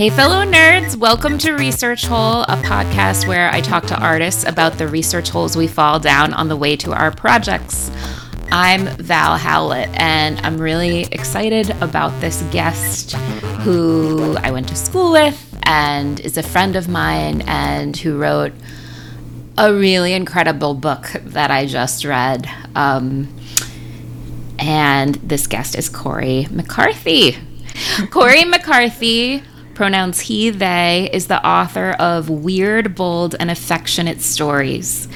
Hey, fellow nerds, welcome to Research Hole, a podcast where I talk to artists about the research holes we fall down on the way to our projects. I'm Val Howlett, and I'm really excited about this guest who I went to school with and is a friend of mine and who wrote a really incredible book that I just read. Um, and this guest is Cory McCarthy. Cory McCarthy pronouns he, they, is the author of Weird, Bold, and Affectionate Stories.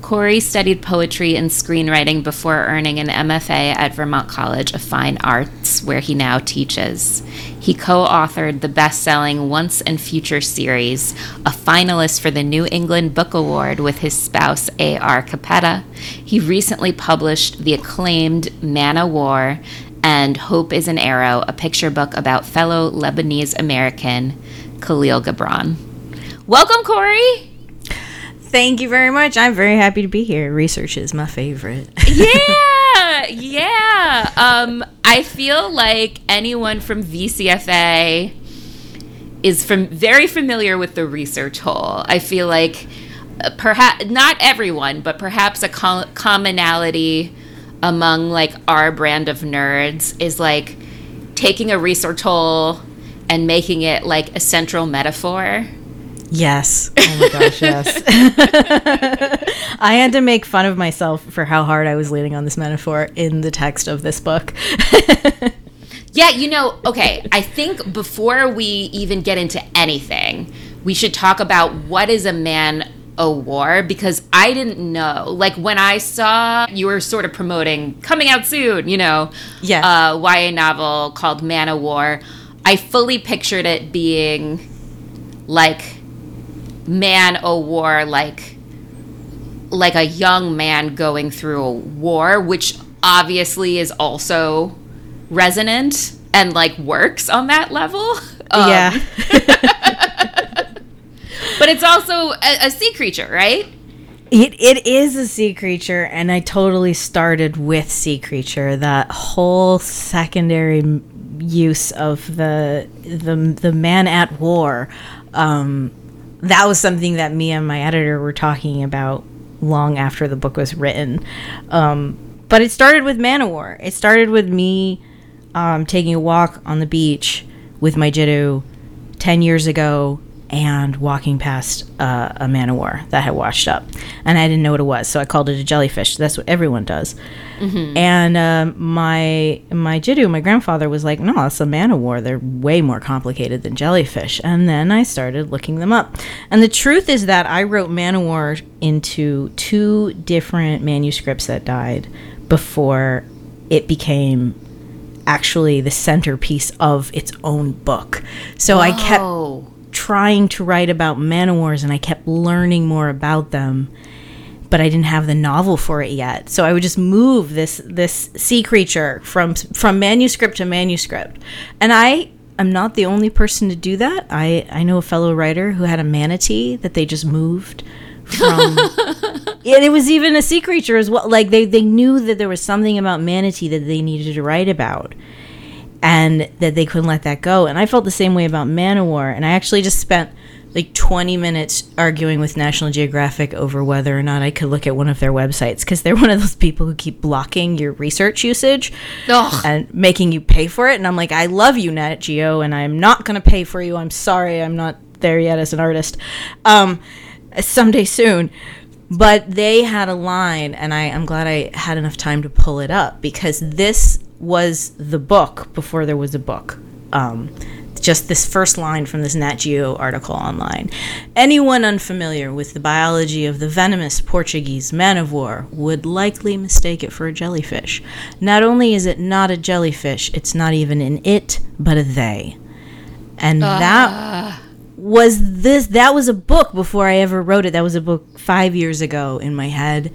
Cory studied poetry and screenwriting before earning an MFA at Vermont College of Fine Arts, where he now teaches. He co authored the best selling Once and Future series, a finalist for the New England Book Award with his spouse A.R. Capetta. He recently published the acclaimed Man o' War and Hope is an Arrow, a picture book about fellow Lebanese American Khalil Gibran. Welcome, Cory. Thank you very much. I'm very happy to be here. Research is my favorite. yeah, yeah. Um, I feel like anyone from VCFA is from very familiar with the research hole. I feel like uh, perhaps not everyone, but perhaps a co- commonality among like our brand of nerds is like taking a research hole and making it like a central metaphor. Yes. Oh my gosh, yes. I had to make fun of myself for how hard I was leaning on this metaphor in the text of this book. yeah, you know, okay, I think before we even get into anything, we should talk about what is a man a war because I didn't know. Like when I saw you were sort of promoting coming out soon, you know, yeah, uh, YA novel called Man o' War. I fully pictured it being like man o' war, like like a young man going through a war, which obviously is also resonant and like works on that level. Um, yeah. but it's also a, a sea creature, right? It, it is a sea creature, and I totally started with sea creature. That whole secondary use of the the the man at war. Um, that was something that me and my editor were talking about long after the book was written. Um, but it started with Man o' War. It started with me um, taking a walk on the beach with my Jiddu 10 years ago and walking past uh, a man o' war that had washed up, and I didn't know what it was, so I called it a jellyfish. That's what everyone does. Mm-hmm. And uh, my my Jiddu, my grandfather, was like, "No, it's a man o' war. They're way more complicated than jellyfish." And then I started looking them up, and the truth is that I wrote man o' war into two different manuscripts that died before it became actually the centerpiece of its own book. So. I kept trying to write about man-o'-wars and I kept learning more about them but I didn't have the novel for it yet. So I would just move this this sea creature from from manuscript to manuscript. And I am not the only person to do that. I I know a fellow writer who had a manatee that they just moved from and it was even a sea creature as well. Like they they knew that there was something about manatee that they needed to write about and that they couldn't let that go. And I felt the same way about Man o' War. And I actually just spent like 20 minutes arguing with National Geographic over whether or not I could look at one of their websites because they're one of those people who keep blocking your research usage Ugh. and making you pay for it. And I'm like, I love you, Nat Geo, and I'm not going to pay for you. I'm sorry, I'm not there yet as an artist. Um, someday soon. But they had a line, and I, I'm glad I had enough time to pull it up because this was the book before there was a book. Um, just this first line from this Nat Geo article online. Anyone unfamiliar with the biology of the venomous Portuguese man of war would likely mistake it for a jellyfish. Not only is it not a jellyfish, it's not even an it, but a they. And uh. that was this that was a book before I ever wrote it. That was a book 5 years ago in my head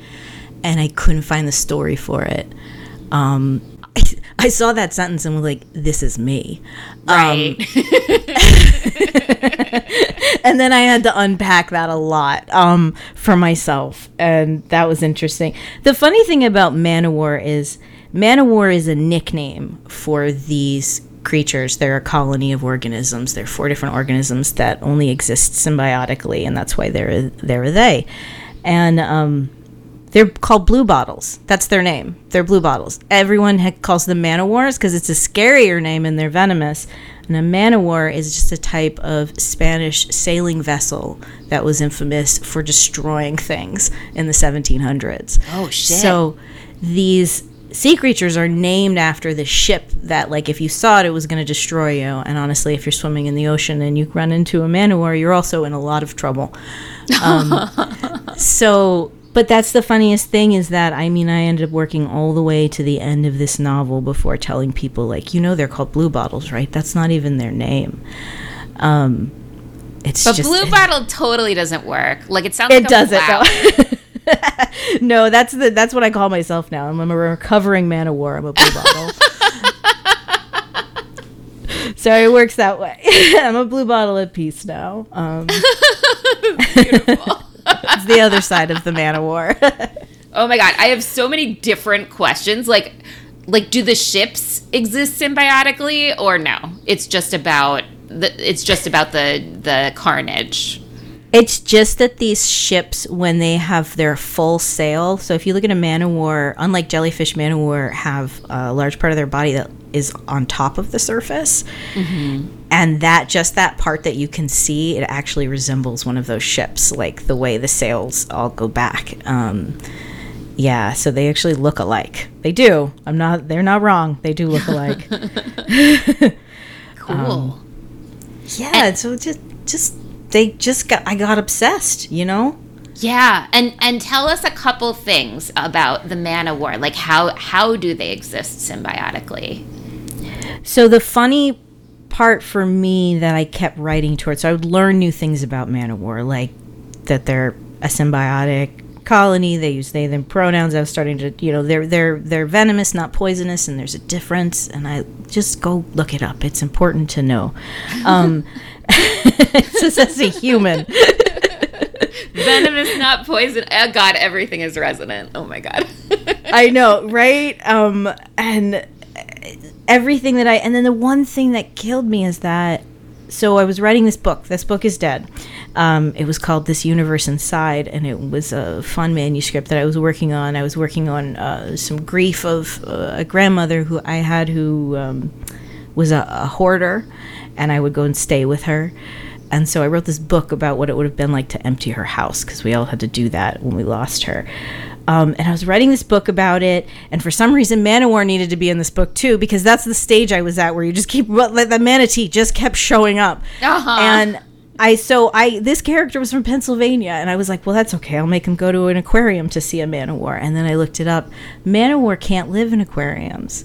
and I couldn't find the story for it. Um, I saw that sentence and was like, "This is me." Right. Um, and then I had to unpack that a lot um, for myself, and that was interesting. The funny thing about Man o' War is Man o' War is a nickname for these creatures. They're a colony of organisms. They're four different organisms that only exist symbiotically, and that's why they're they're they. And um, they're called blue bottles. That's their name. They're blue bottles. Everyone ha- calls them man-o-wars because it's a scarier name and they're venomous. And a man-o-war is just a type of Spanish sailing vessel that was infamous for destroying things in the 1700s. Oh, shit. So these sea creatures are named after the ship that like if you saw it it was going to destroy you and honestly if you're swimming in the ocean and you run into a man-o-war you're also in a lot of trouble um, so but that's the funniest thing is that I mean I ended up working all the way to the end of this novel before telling people like you know they're called blue bottles right? That's not even their name. Um it's But just blue bottle totally doesn't work. Like it sounds it like doesn't flower. no that's the that's what I call myself now. I'm a recovering man of war. I'm a blue bottle. So it works that way. I'm a blue bottle at peace now. Um Beautiful. It's the other side of the man of war oh my god, I have so many different questions. Like like do the ships exist symbiotically or no? It's just about the it's just about the the carnage. It's just that these ships, when they have their full sail, so if you look at a man o' war, unlike jellyfish, man o' war have a large part of their body that is on top of the surface, mm-hmm. And that just that part that you can see, it actually resembles one of those ships, like the way the sails all go back. Um, yeah, so they actually look alike. They do. I'm not. They're not wrong. They do look alike. Cool. yeah. So just, just they just got. I got obsessed. You know. yeah, and and tell us a couple things about the man of war. Like how how do they exist symbiotically? So the funny part for me that I kept writing towards, so I would learn new things about Man of War, like that they're a symbiotic colony. They use they them pronouns. I was starting to, you know, they're they're they're venomous, not poisonous, and there's a difference. And I just go look it up. It's important to know. Um, just as a human. Venomous, not poison. Oh God, everything is resonant. Oh my God. I know, right? Um, and everything that I, and then the one thing that killed me is that, so I was writing this book. This book is dead. Um, it was called This Universe Inside, and it was a fun manuscript that I was working on. I was working on uh, some grief of uh, a grandmother who I had who um, was a, a hoarder, and I would go and stay with her. And so I wrote this book about what it would have been like to empty her house because we all had to do that when we lost her. Um, and I was writing this book about it, and for some reason, Man o' War needed to be in this book too because that's the stage I was at where you just keep like the manatee just kept showing up, Uh-huh. and I so I this character was from Pennsylvania, and I was like, well, that's okay. I'll make him go to an aquarium to see a Man o' War, and then I looked it up. Man o' War can't live in aquariums.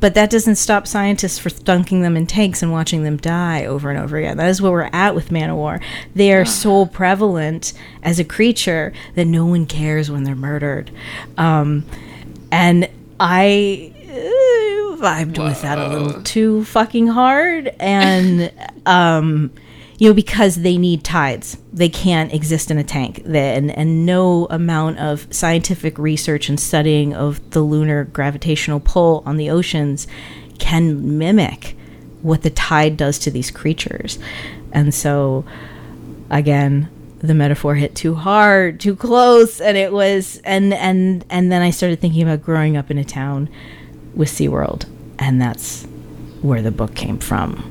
But that doesn't stop scientists from dunking them in tanks and watching them die over and over again. That is where we're at with man of war. They are so prevalent as a creature that no one cares when they're murdered. Um, and I uh, vibed with that a little too fucking hard. And, um, you know, because they need tides. They can't exist in a tank. And, and no amount of scientific research and studying of the lunar gravitational pull on the oceans can mimic what the tide does to these creatures. And so, again, the metaphor hit too hard, too close, and it was and and and then I started thinking about growing up in a town with SeaWorld, and that's where the book came from.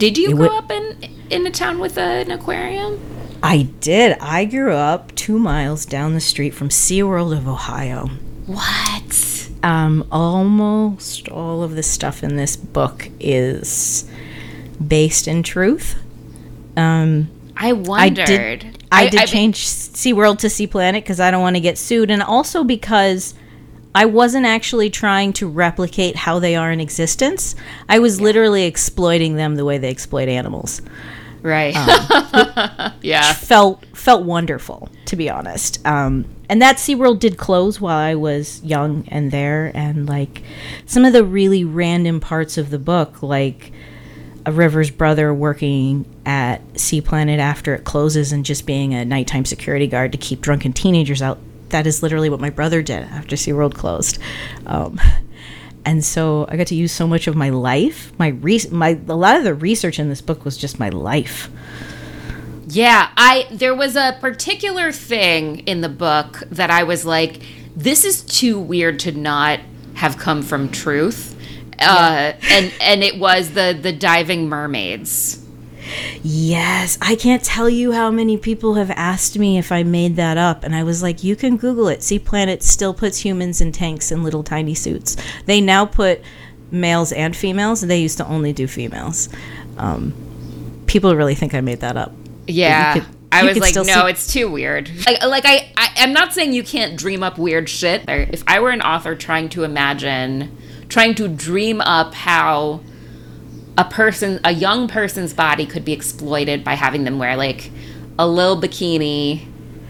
Did you It grow would- up in in a town with an aquarium? I did. I grew up two miles down the street from SeaWorld of Ohio. What? Um, almost all of the stuff in this book is based in truth. Um, I I wondered. did. I, did mean- change SeaWorld to Sea Planet because I don't want to get sued, and also because I wasn't actually trying to replicate how they are in existence. I was literally exploiting them the way they exploit animals. right. yeah. felt felt wonderful to be honest um and that SeaWorld did close while I was young and there and like some of the really random parts of the book like a River's brother working at Sea Planet after it closes and just being a nighttime security guard to keep drunken teenagers out that is literally what my brother did after SeaWorld closed um and so I got to use so much of my life. My re- my a lot of the research in this book was just my life. Yeah, I there was a particular thing in the book that I was like, this is too weird to not have come from truth. Uh, and and it was the the diving mermaids. Yes, I can't tell you how many people have asked me if I made that up, and I was like, you can Google it. Sea Planet still puts humans in tanks in little tiny suits. They now put males and females. They used to only do females. Um, people really think I made that up. Yeah. I was like, no, see- it's too weird. Like, like I, I, I'm not saying you can't dream up weird shit. If I were an author trying to imagine, trying to dream up how a person, a young person's body could be exploited by having them wear like a little bikini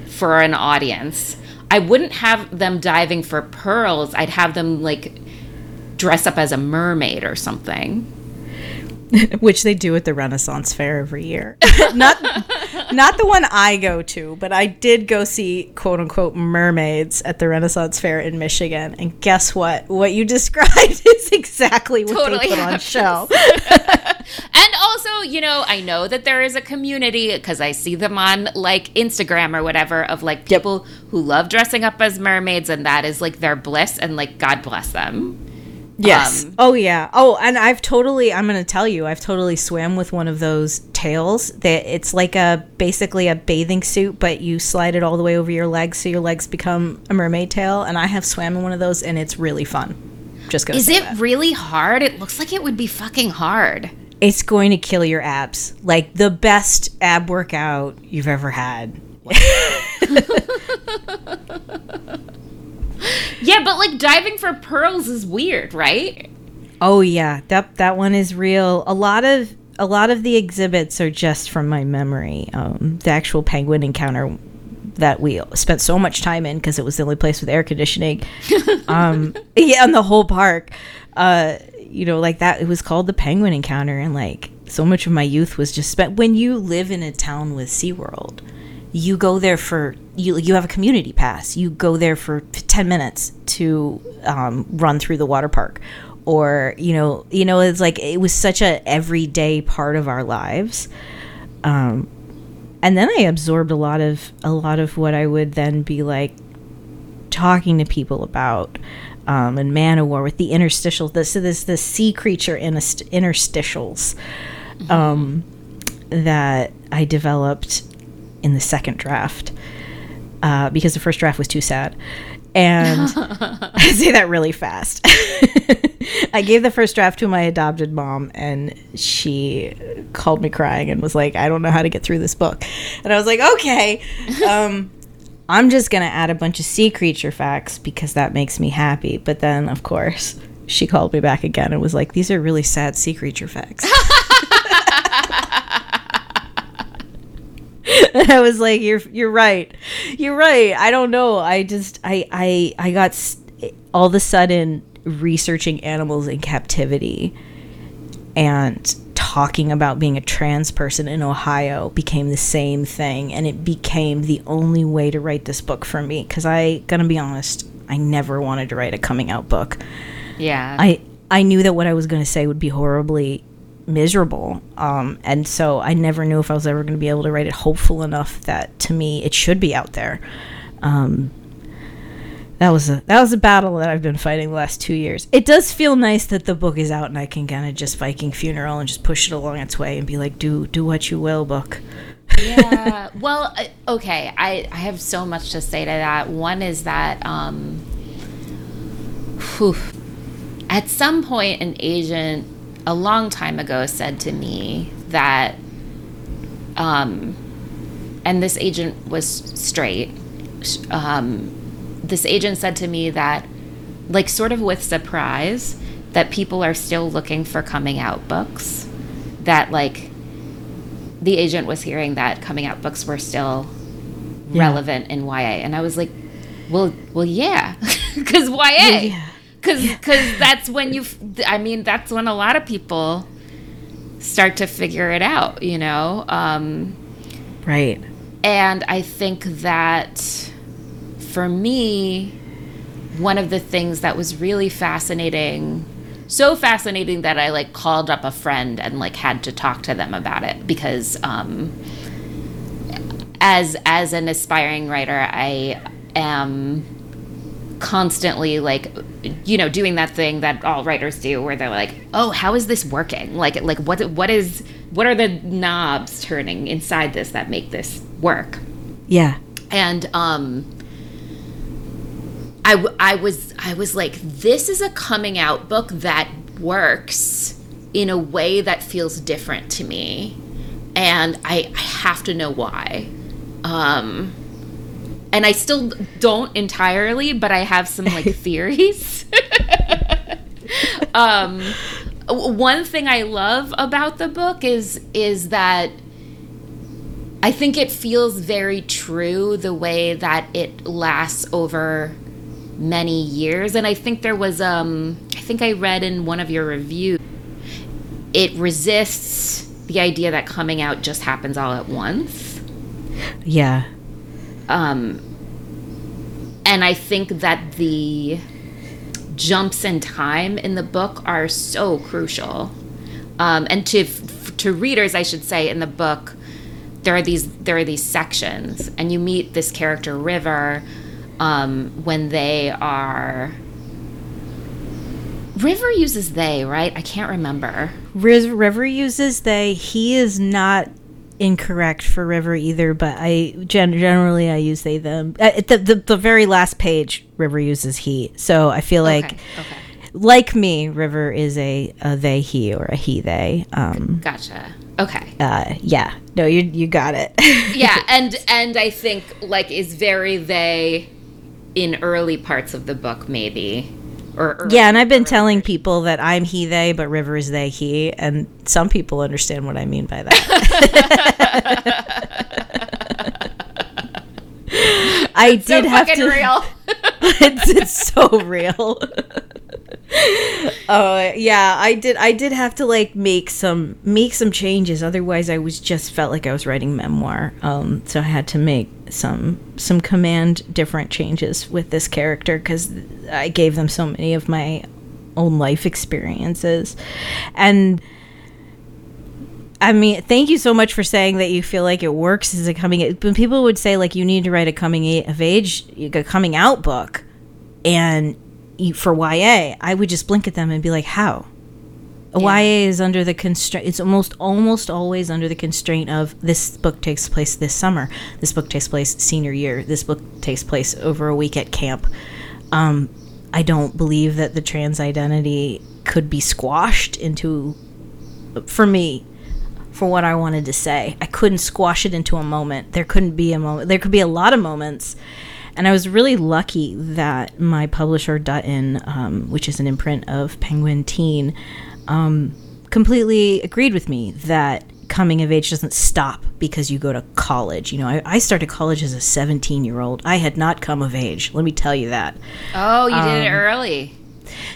for an audience, I wouldn't have them diving for pearls. I'd have them like dress up as a mermaid or something. which they do at the Renaissance Fair every year. not not the one I go to, but I did go see quote unquote mermaids at the Renaissance Fair in Michigan. And guess what? What you described is exactly what Totally they put on show. And also, you know, I know that there is a community because I see them on like Instagram or whatever of like people who love dressing up as mermaids and that is like their bliss and like God bless them. Yes. Um, oh yeah. Oh, and I've totally I'm going to tell you, I've totally swam with one of those tails. That it's like a basically a bathing suit, but you slide it all the way over your legs so your legs become a mermaid tail, and I have swam in one of those and it's really fun. Just going Is it that. really hard? It looks like it would be fucking hard. It's going to kill your abs. Like the best ab workout you've ever had. Yeah, but like diving for pearls is weird, right? Oh yeah, that that one is real. A lot of a lot of the exhibits are just from my memory. Um, the actual penguin encounter that we spent so much time in because it was the only place with air conditioning. um, yeah, in the whole park. Uh, you know, like that. It was called the penguin encounter, and like so much of my youth was just spent. When you live in a town with SeaWorld, you go there for you. You have a community pass. You go there for ten minutes to um, run through the water park, or you know, you know, it's like it was such a everyday part of our lives. Um, and then I absorbed a lot of a lot of what I would then be like talking to people about. Um, and Man of War with the interstitials. This so this the sea creature interst- interstitials um, that I developed in the second draft uh, because the first draft was too sad. And I say that really fast. I gave the first draft to my adopted mom, and she called me crying and was like, "I don't know how to get through this book." And I was like, "Okay, um, I'm just gonna add a bunch of sea creature facts because that makes me happy." But then, of course, she called me back again and was like, "These are really sad sea creature facts." And I was like, "You're you're right, you're right. I don't know. I just I I I got s- all of a sudden researching animals in captivity and talking about being a trans person in Ohio became the same thing, and it became the only way to write this book for me. Because I gonna be honest, I never wanted to write a coming out book. Yeah. I I knew that what I was going to say would be horribly miserable, um, and so I never knew if I was ever going to be able to write it hopeful enough that to me it should be out there. Um, that was a that was a battle that I've been fighting the last two years. It does feel nice that the book is out and I can kind of just Viking funeral and just push it along its way and be like, do do what you will, book. yeah. Well, okay. I, I have so much to say to that. One is that um, whew, at some point, an agent a long time ago said to me that, um, and this agent was straight. Um, this agent said to me that, like, sort of with surprise, that people are still looking for coming out books. That, like, the agent was hearing that coming out books were still Yeah. relevant in YA, and I was like, "Well, well, yeah, because YA, yeah. Because because that's when you i mean, that's when a lot of people start to figure it out, you know." Um, Right. and I think that for me, one of the things that was really fascinating so fascinating that I like called up a friend and like had to talk to them about it because um as as an aspiring writer I am constantly like you know doing that thing that all writers do where they're like oh how is this working? Like like what what is what are the knobs turning inside this that make this work? Yeah. and um I, I was I was like this is a coming out book that works in a way that feels different to me and I, I have to know why. Um and I still don't entirely but I have some like theories. Um one thing I love about the book is is that I think it feels very true the way that it lasts over many years. And I think there was um I think I read in one of your reviews it resists the idea that coming out just happens all at once. Yeah. Um and I think that the jumps in time in the book are so crucial. Um and to to readers I should say in the book there are these there are these sections and you meet this character river um, when they are river uses they right? I can't remember. River uses they. He is not incorrect for River either, but I gen- generally I use they them. Uh, at the, the the very last page, River uses he. So I feel like, okay okay like me, River is a, a they he or a he they. Um, gotcha okay uh, yeah. No, you you got it. yeah and and i think like is very they in early parts of the book maybe or early- yeah, and I've been telling people that I'm he they, but River is they he, and some people understand what I mean by that. I so did have fucking to. real it's, it's so real. Oh yeah, I did. I did have to like make some make some changes. Otherwise, I was just felt like I was writing memoir. Um, so I had to make some some command different changes with this character because I gave them so many of my own life experiences, and. I mean, thank you so much for saying that you feel like it works as a coming. But people would say like you need to write a coming of age, a coming out book, and for YA, I would just blink at them and be like, "How?" Yeah. YA is under the constraint. It's almost almost always under the constraint of this book takes place this summer. This book takes place senior year. This book takes place over a week at camp. Um, I don't believe that the trans identity could be squashed into, for me, for what I wanted to say. I couldn't squash it into a moment. There couldn't be a moment. There could be a lot of moments. And I was really lucky that my publisher, Dutton, um, which is an imprint of Penguin Teen, um, completely agreed with me that coming of age doesn't stop because you go to college. You know, I, I started college as a 17 year old. I had not come of age. Let me tell you that. oh you did it early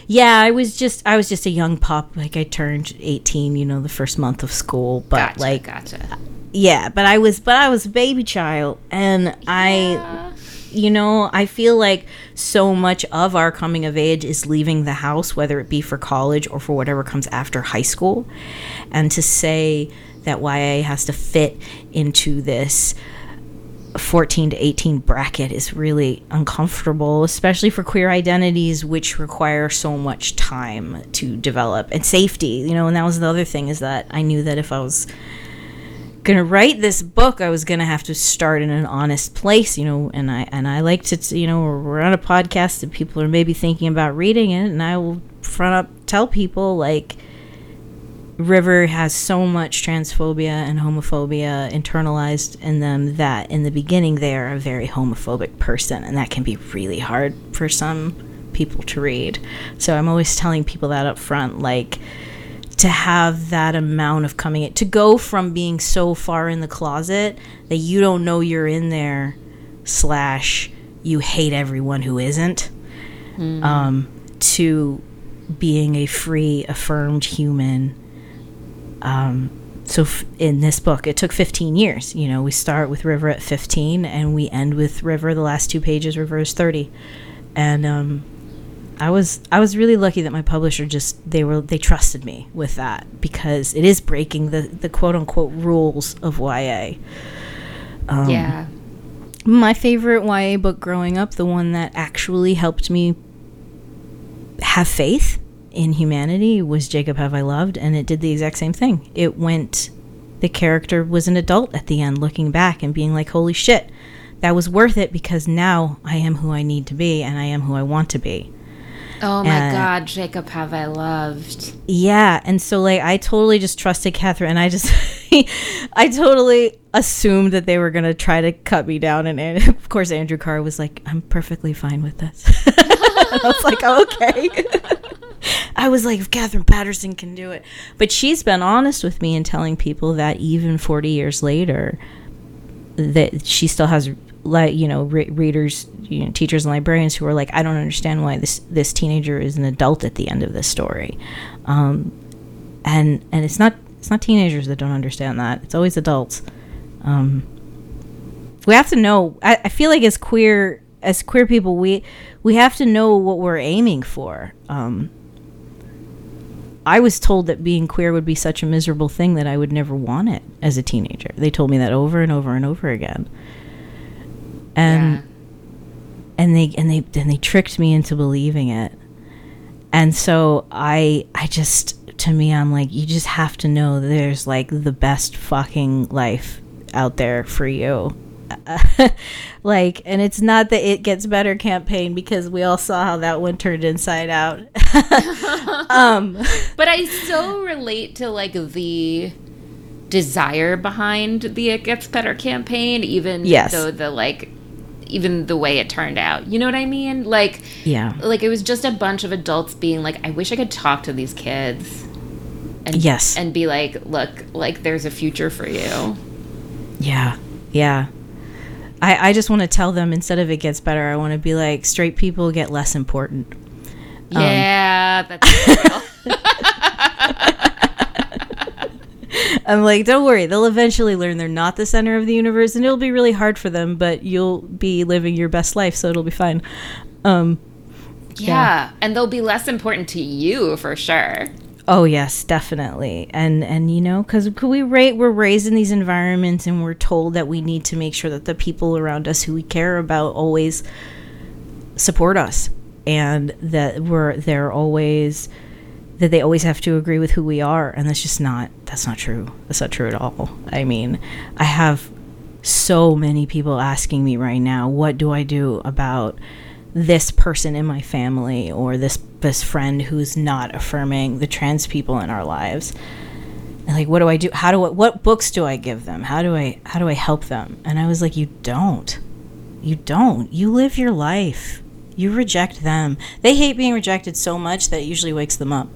Yeah, I was just I was just a young pup. Like I turned 18, you know, the first month of school. But gotcha like gotcha yeah, but I was but I was a baby child and I you know, I feel like so much of our coming of age is leaving the house whether it be for college or for whatever comes after high school. And to say that YA has to fit into this 14 to 18 bracket is really uncomfortable, especially for queer identities, which require so much time to develop and safety. You know, and that was the other thing is that I knew that if I was going to write this book, I was going to have to start in an honest place, you know, and I and I like to, you know, we're on a podcast and people are maybe thinking about reading it, and I will front up tell people like River has so much transphobia and homophobia internalized in them that in the beginning they are a very homophobic person, and that can be really hard for some people to read. So I'm always telling people that up front, like to have that amount of coming in, to go from being so far in the closet that you don't know you're in there, slash you hate everyone who isn't, um, to being a free, affirmed human um, so f- in this book it took 15 years you know we start with river at 15 and we end with river the last two pages river is 30 and um, I was I was really lucky that my publisher just they were they trusted me with that because it is breaking the the quote unquote rules of YA. Um, yeah. My favorite YA book growing up, the one that actually helped me have faith in humanity, was Jacob Have I Loved, and it did the exact same thing. It went, the character was an adult at the end, looking back and being like, holy shit, that was worth it because now I am who I need to be and I am who I want to be. Oh my Uh, God, Jacob have I loved. Yeah, and so like I totally just trusted Katherine. And I just, I totally assumed that they were gonna try to cut me down, and, and of course Andrew Karre was like, "I'm perfectly fine with this." I was like, oh, "Okay." I was like, if Katherine Paterson can do it, but she's been honest with me in telling people that even 40 years later, that she still has like you know re- readers you know teachers and librarians who are like i don't understand why this this teenager is an adult at the end of this story. Um and and it's not it's not teenagers that don't understand that. It's always adults. Um we have to know i, I feel like as queer as queer people we we have to know what we're aiming for. Um I was told that being queer would be such a miserable thing that I would never want it as a teenager. They told me that over and over and over again. And yeah. and they and they and they tricked me into believing it. And so I I just to me I'm like you just have to know there's like the best fucking life out there for you. like and it's not the it gets better campaign because we all saw how that one turned inside out. um But I still relate to like the desire behind the It Gets Better campaign, even Yes. though the like even the way it turned out. You know what I mean? Like yeah. like it was just a bunch of adults being like, I wish I could talk to these kids. And Yes. and be like, look, like there's a future for you. Yeah. Yeah. I, I just want to tell them instead of it gets better, I want to be like straight people get less important. Um, Yeah, that's real. I'm like, don't worry, they'll eventually learn they're not the center of the universe, and it'll be really hard for them, but you'll be living your best life, so it'll be fine. Um, yeah. And they'll be less important to you for sure. Oh yes, definitely, and and you know, because we rate we're raised in these environments, and we're told that we need to make sure that the people around us who we care about always support us, and that we're they're always that they always have to agree with who we are. And that's just not that's not true. That's not true at all. I mean i have so many people asking me right now what do i do about this person in my family or this this friend who's not affirming the trans people in our lives. And like what do i do? How do i what books do i give them? How do i how do i help them? And i was like you don't. You don't. You live your life. You reject them. They hate being rejected so much that it usually wakes them up.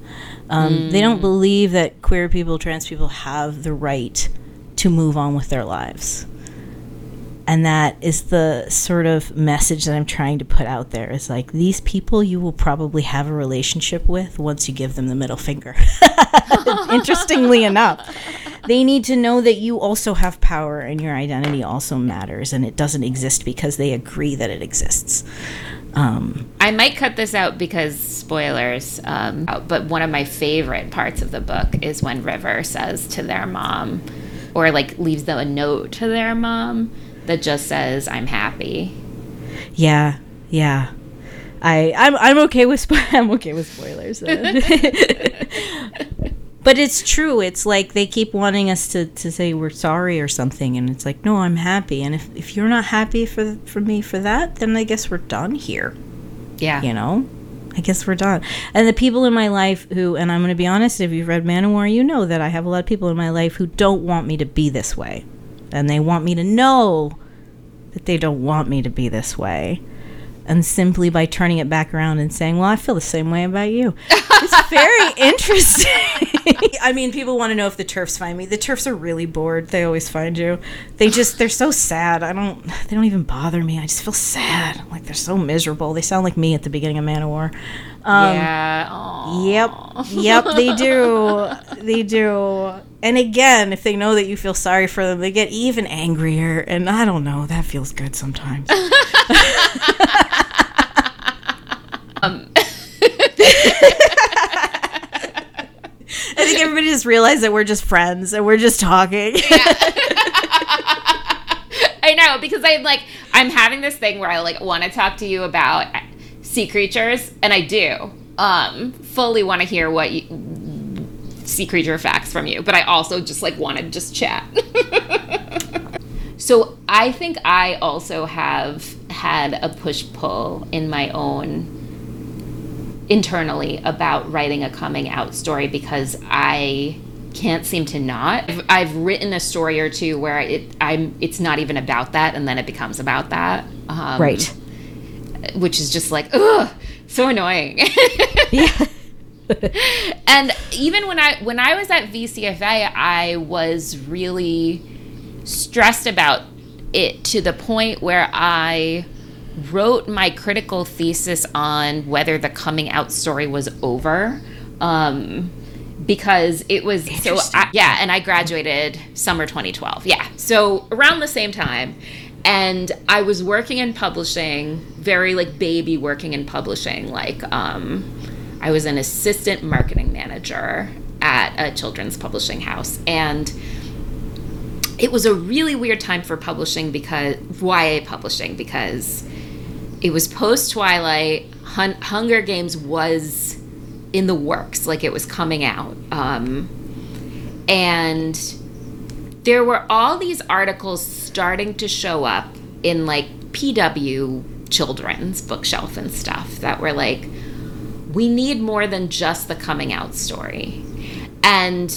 Um, they don't believe that queer people trans people have the right to move on with their lives and that is the sort of message that i'm trying to put out there is like these people you will probably have a relationship with once you give them the middle finger interestingly enough they need to know that you also have power and your identity also matters and it doesn't exist because they agree that it exists um, I might cut this out because spoilers. Um, but one of my favorite parts of the book is when River says to their mom, or like leaves them a note to their mom that just says, "I'm happy." yeah yeah. I i'm, I'm okay with spo- i'm okay with spoilers but it's true. It's like they keep wanting us to, to say we're sorry or something and it's like no i'm happy. And if, if you're not happy for for me for that then i guess we're done here. Yeah. you know? I guess we're done. And the people in my life who and i'm going to be honest if you've read Man o' War you know that i have a lot of people in my life who don't want me to be this way and they want me to know that they don't want me to be this way and simply by turning it back around and saying well i feel the same way about you it's very interesting i mean people want to know if the TERFs find me the TERFs are really bored they always find you they just they're so sad i don't they don't even bother me i just feel sad like they're so miserable they sound like me at the beginning of man of war um, yeah. Aw. Yep. Yep, they do. They do. And again, if they know that you feel sorry for them, they get even angrier. And I don't know, that feels good sometimes. I think everybody just realized that we're just friends and we're just talking. I know because I'm like I'm having this thing where I like want to talk to you about sea creatures, and I do. Um, fully want to hear what you, sea creature facts from you, but I also just like want to just chat. so I think I also have had a push pull in my own internally about writing a coming out story because I can't seem to not. I've, I've written a story or two where it I'm it's not even about that, and then it becomes about that. Um, right. Which is just like ugh, so annoying. yeah. and even when I when I was at VCFA, I was really stressed about it to the point where I wrote my critical thesis on whether the coming out story was over. Um, because it was so I, yeah and i graduated summer 2012 yeah so around the same time and i was working in publishing very like baby working in publishing like um i was an assistant marketing manager at a children's publishing house and it was a really weird time for publishing because YA publishing because it was post Twilight. Hun- Hunger Games was in the works, like it was coming out. Um, and there were all these articles starting to show up in like PW children's bookshelf and stuff that were like, we need more than just the coming out story. And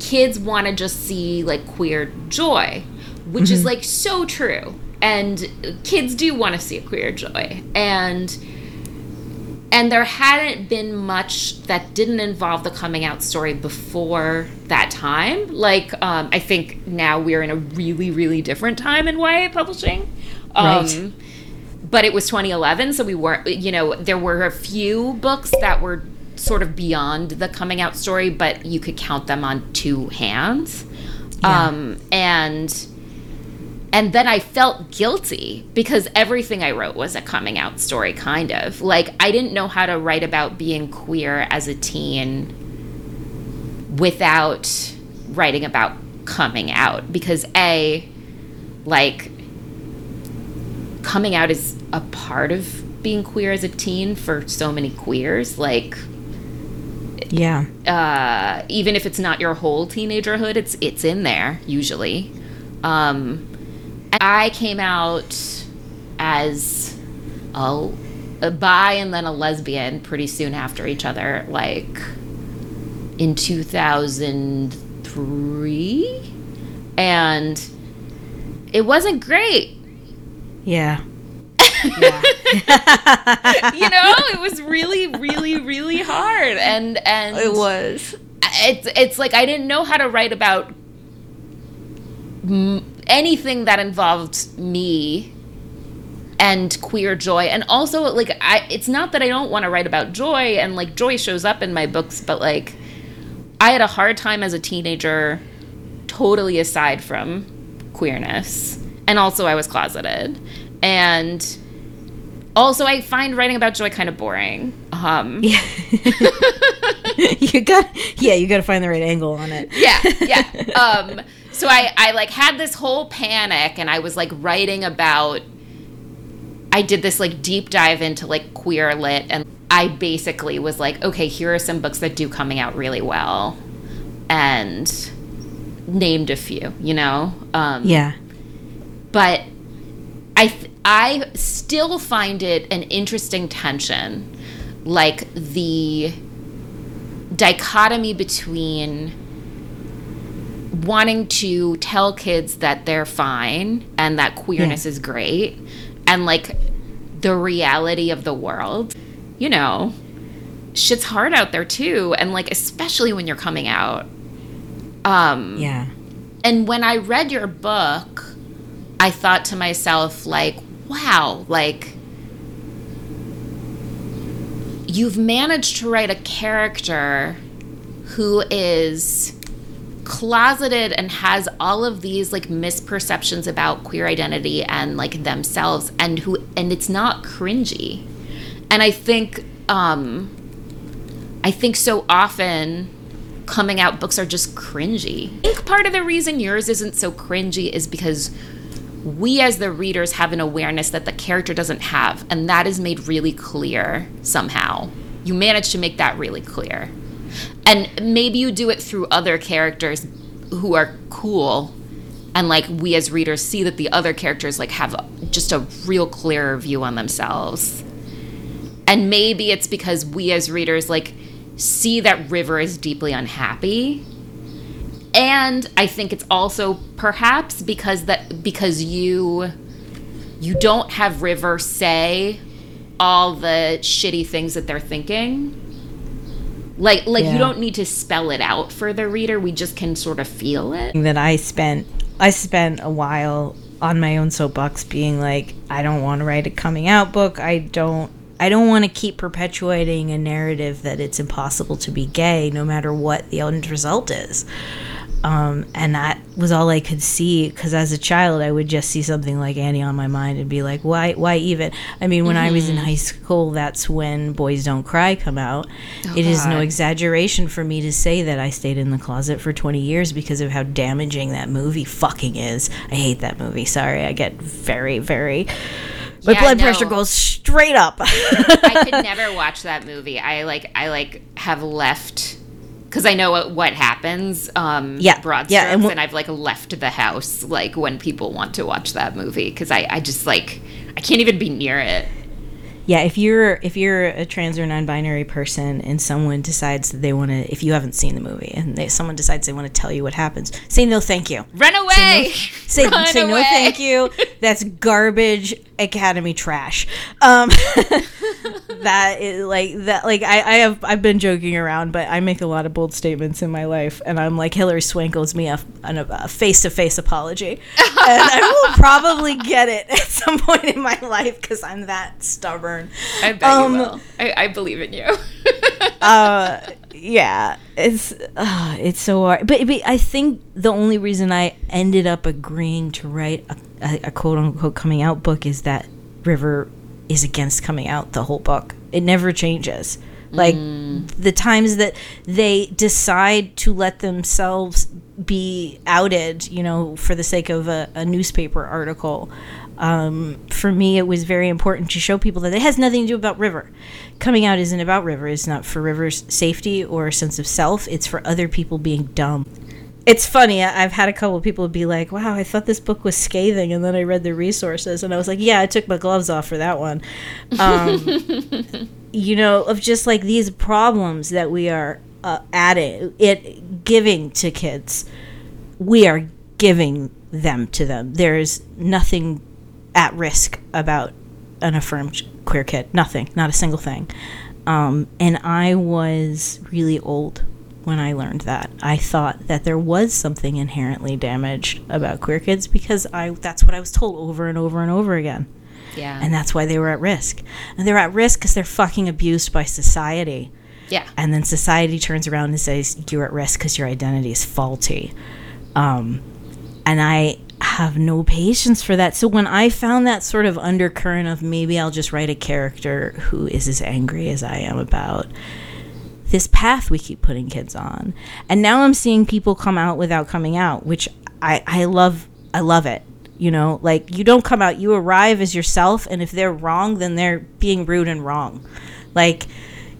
kids want to just see like queer joy, which mm-hmm. is like so true. And kids do want to see a queer joy. And and there hadn't been much that didn't involve the coming out story before that time. Like, um, I think now we're in a really, really different time in YA publishing. Um, right. But it was 2011, so we weren't, you know, there were a few books that were sort of beyond the coming out story, but you could count them on two hands. Yeah. Um, and and then I felt guilty because everything I wrote was a coming out story, kind of. Like, I didn't know how to write about being queer as a teen without writing about coming out. Because, A, like, coming out is a part of being queer as a teen for so many queers. Like, yeah. Uh, even if it's not your whole teenagerhood, it's it's in there usually. Um, I came out as a, a bi and then a lesbian pretty soon after each other, like in 2003. And it wasn't great. Yeah. yeah. you know, it was really, really, really hard, and and it was. It's it's like I didn't know how to write about anything that involved me and queer joy and also like i it's not that i don't want to write about joy and like joy shows up in my books but like i had a hard time as a teenager totally aside from queerness and also i was closeted and also i find writing about joy kind of boring um yeah. you got yeah you got to find the right angle on it yeah yeah um so I, I like had this whole panic and I was like writing about I did this like deep dive into like queer lit and I basically was like, okay, here are some books that do coming out really well and named a few, you know? Um, yeah. But I th- I still find it an interesting tension like the dichotomy between wanting to tell kids that they're fine and that queerness yeah. is great and like the reality of the world. You know shit's hard out there too and like especially when you're coming out. Um yeah. and when i read your book i thought to myself like wow like you've managed to write a character who is closeted and has all of these like misperceptions about queer identity and like themselves and who and it's not cringy and i think um I think so often coming out books are just cringy. I think part of the reason yours isn't so cringy is because we as the readers have an awareness that the character doesn't have, and that is made really clear somehow. You manage to make that really clear. And maybe you do it through other characters who are cool and like we as readers see that the other characters like have just a real clearer view on themselves. And maybe it's because we as readers like see that River is deeply unhappy. And I think it's also perhaps because that because you you don't have River say all the shitty things that they're thinking. Like like Yeah. you don't need to spell it out for the reader. We just can sort of feel it. that I spent I spent a while on my own soapbox being like I don't want to write a coming out book. I don't I don't want to keep perpetuating a narrative that it's impossible to be gay no matter what the end result is. Um, and that was all I could see because as a child I would just see something like Annie on my mind and be like, why, why even? I mean, when I was in high school, that's when Boys Don't Cry come out. it is no God. exaggeration for me to say that I stayed in the closet for 20 years because of how damaging that movie fucking is. I hate that movie. Sorry, I get very, very. My Yeah, blood pressure goes straight up. I could never watch that movie. I like I like have left because I know what, what happens. Um, Yeah, broad yeah, and and, I've like left the house like when people want to watch that movie because I I just like I can't even be near it. Yeah, if you're if you're a trans or non-binary person and someone decides that they want to, if you haven't seen the movie and they, someone decides they want to tell you what happens, say no, thank you. Run away! Say Run say no, away. thank you. That's garbage Academy trash. Um, that is like that. Like I, I have I've been joking around, but I make a lot of bold statements in my life, and I'm like Hilary Swank owes me a a face to face apology, and I will probably get it at some point in my life because I'm that stubborn. I bet Um, you will. I, I believe in you. uh yeah it's uh, it's so hard but, but i think the only reason i ended up agreeing to write a, a, a quote unquote coming out book is that river is against coming out the whole book. It never changes. Like the times that they decide to let themselves be outed you know for the sake of a, a newspaper article um, for me it was very important to show people that it has nothing to do about river. Coming out isn't about river. It's not for river's safety or sense of self. It's for other people being dumb it's funny i've had a couple of people be like wow i thought this book was scathing and then i read the resources and i was like yeah i took my gloves off for that one. Um, you know of just like these problems that we are uh, adding it giving to kids we are giving them to them. There's nothing at risk about an affirmed queer kid. Nothing not a single thing. Um, and i was really old when i learned that i thought that there was something inherently damaged about queer kids because i that's what i was told over and over and over again. Yeah. and that's why they were at risk. And they're at risk because they're fucking abused by society. Yeah. and then society turns around and says you're at risk because your identity is faulty. Um, and i have no patience for that. So when i found that sort of undercurrent of maybe i'll just write a character who is as angry as i am about this path we keep putting kids on. And now i'm seeing people come out without coming out which i i love i love it you know? Like you don't come out you arrive as yourself and if they're wrong then they're being rude and wrong. Like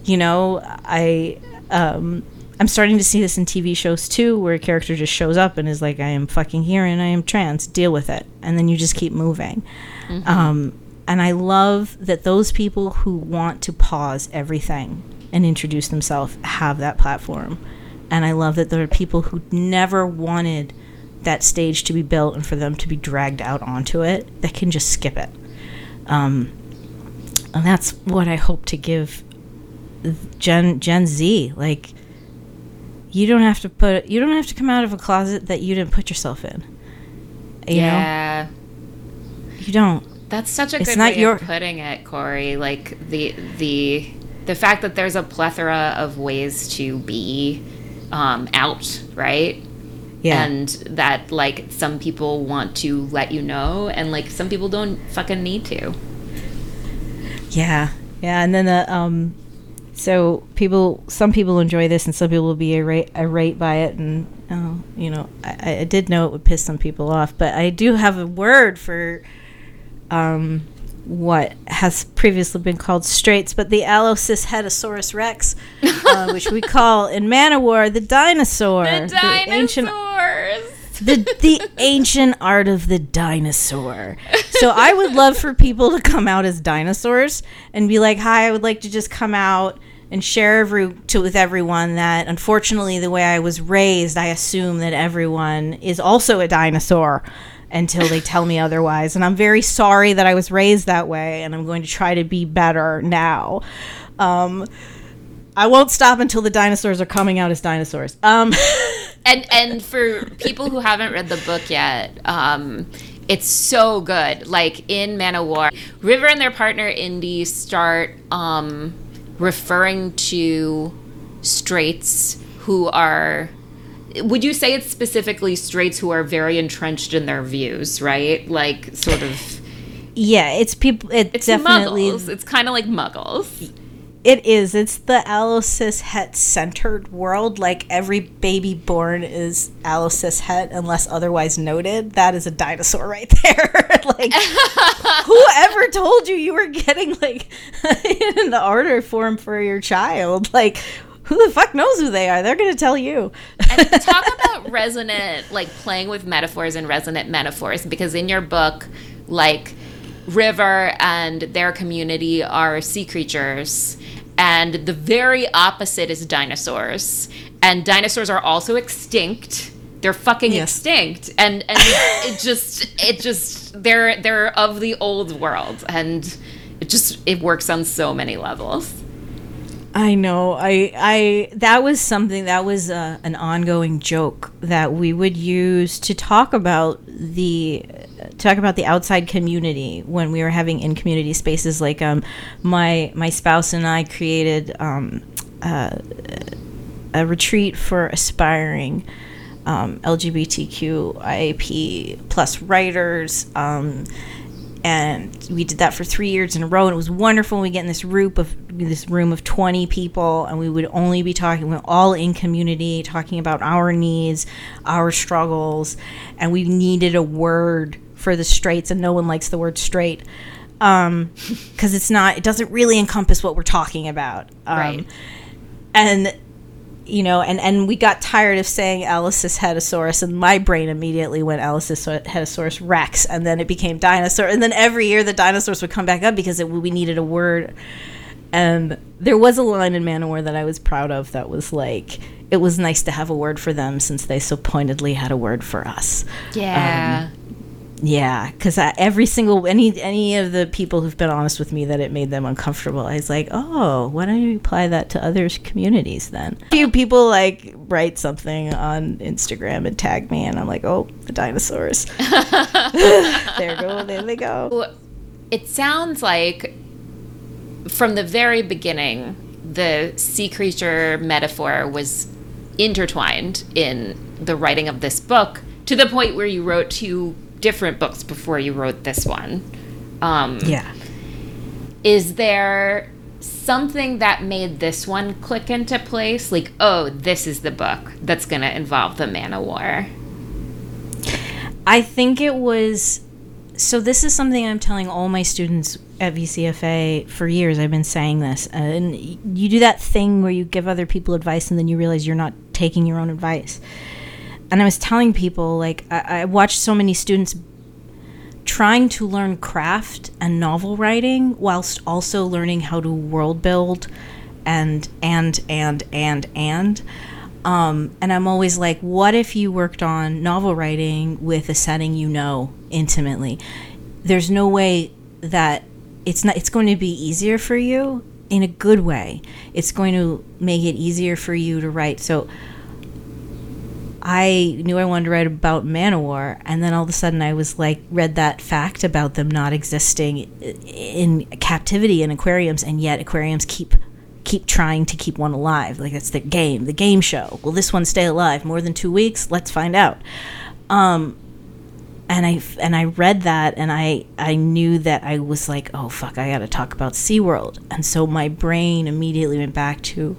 you know i um i'm starting to see this in tv shows too where a character just shows up and is like i am fucking here and i am trans deal with it. And then you just keep moving. Um and i love that those people who want to pause everything and introduce themselves have that platform and i love that there are people who never wanted that stage to be built and for them to be dragged out onto it that can just skip it um, and that's what i hope to give gen gen z like you don't have to put you don't have to come out of a closet that you didn't put yourself in you yeah. know you don't That's such a It's good not way your- of putting it, Cory. Like the the the fact that there's a plethora of ways to be um, out, right? yeah And that like some people want to let you know, and like some people don't fucking need to. Yeah, yeah, and then the um, so people, some people enjoy this, and some people will be irate, irate by it. And oh, you know, I, I did know it would piss some people off, but I do have a word for um, what has previously been called straits, but the Allosis Allocishetesaurus rex, uh, which we call in Man o' War the dinosaur, The dinosaurs. ancient the the ancient art of the dinosaur. So I would love for people to come out as dinosaurs and be like, "Hi, I would like to just come out and share every to with everyone that unfortunately the way I was raised, I assume that everyone is also a dinosaur." Until they tell me otherwise. And I'm very sorry that I was raised that way, and I'm going to try to be better now. Um, I won't stop until the dinosaurs are coming out as dinosaurs. Um, and and for people who haven't read the book yet, um, it's so good. Like in Man o' War, River and their partner Indy start um, referring to straights who are. Would you say it's specifically straights who are very entrenched in their views, right? Like sort of. yeah, it's people. It It's definitely muggles. It's kind of like muggles. It is. It's the allocis het centered world. Like every baby born is allocis het unless otherwise noted. That is a dinosaur right there. like whoever told you you were getting like in the order form for your child? Like who the fuck knows who they are? They're gonna tell you. and talk about resonant like playing with metaphors and resonant metaphors because in your book like river and their community are sea creatures and the very opposite is dinosaurs and dinosaurs are also extinct they're fucking Yes. extinct and and it just it just they're they're of the old world and it just it works on so many levels I know. I I that was something that was uh, an ongoing joke that we would use to talk about the talk about the outside community when we were having in community spaces. Like um, my my spouse and I created um, uh, a retreat for aspiring um, LGBTQ IAP plus writers. Um, and we did that for three years in a row and it was wonderful we get in this group of this room of 20 people and we would only be talking we're all in community talking about our needs our struggles and we needed a word for the straights and no one likes the word straight um because it's not it doesn't really encompass what we're talking about um, Right. and you know, and and we got tired of saying Alice's Hetosaurus, and my brain immediately went Alice's Hetosaurus Rex, and then it became dinosaur, and then every year the dinosaurs would come back up because it, we needed a word. And there was a line in Man o' War that I was proud of that was like, it was nice to have a word for them since they so pointedly had a word for us. yeah um, Yeah, because every single any any of the people who've been honest with me that it made them uncomfortable, I was like, oh, why don't you apply that to other communities then? A few people like write something on Instagram and tag me, and I'm like, oh, the dinosaurs. there go, there they go. It sounds like from the very beginning, the sea creature metaphor was intertwined in the writing of this book to the point where you wrote two different books before you wrote this one. Um, Yeah. Is there something that made this one click into place? Like, oh, this is the book that's going to involve the Man of War. I think it was. So this is something I'm telling all my students at VCFA for years. I've been saying this, and you do that thing where you give other people advice, and then you realize you're not taking your own advice. And I was telling people, like, I, I watched so many students trying to learn craft and novel writing whilst also learning how to world build and and and and and um, and I'm always like, what if you worked on novel writing with a setting you know intimately? There's no way that it's not. It's going to be easier for you in a good way. It's going to make it easier for you to write. So I knew I wanted to write about Manowar, and then all of a sudden I was like, read that fact about them not existing in captivity in aquariums, and yet aquariums keep keep trying to keep one alive. Like that's the game, the game show. Will this one stay alive more than two weeks? Let's find out. Um, and I and I read that and I I knew that I was like, oh fuck, I got to talk about SeaWorld. And so my brain immediately went back to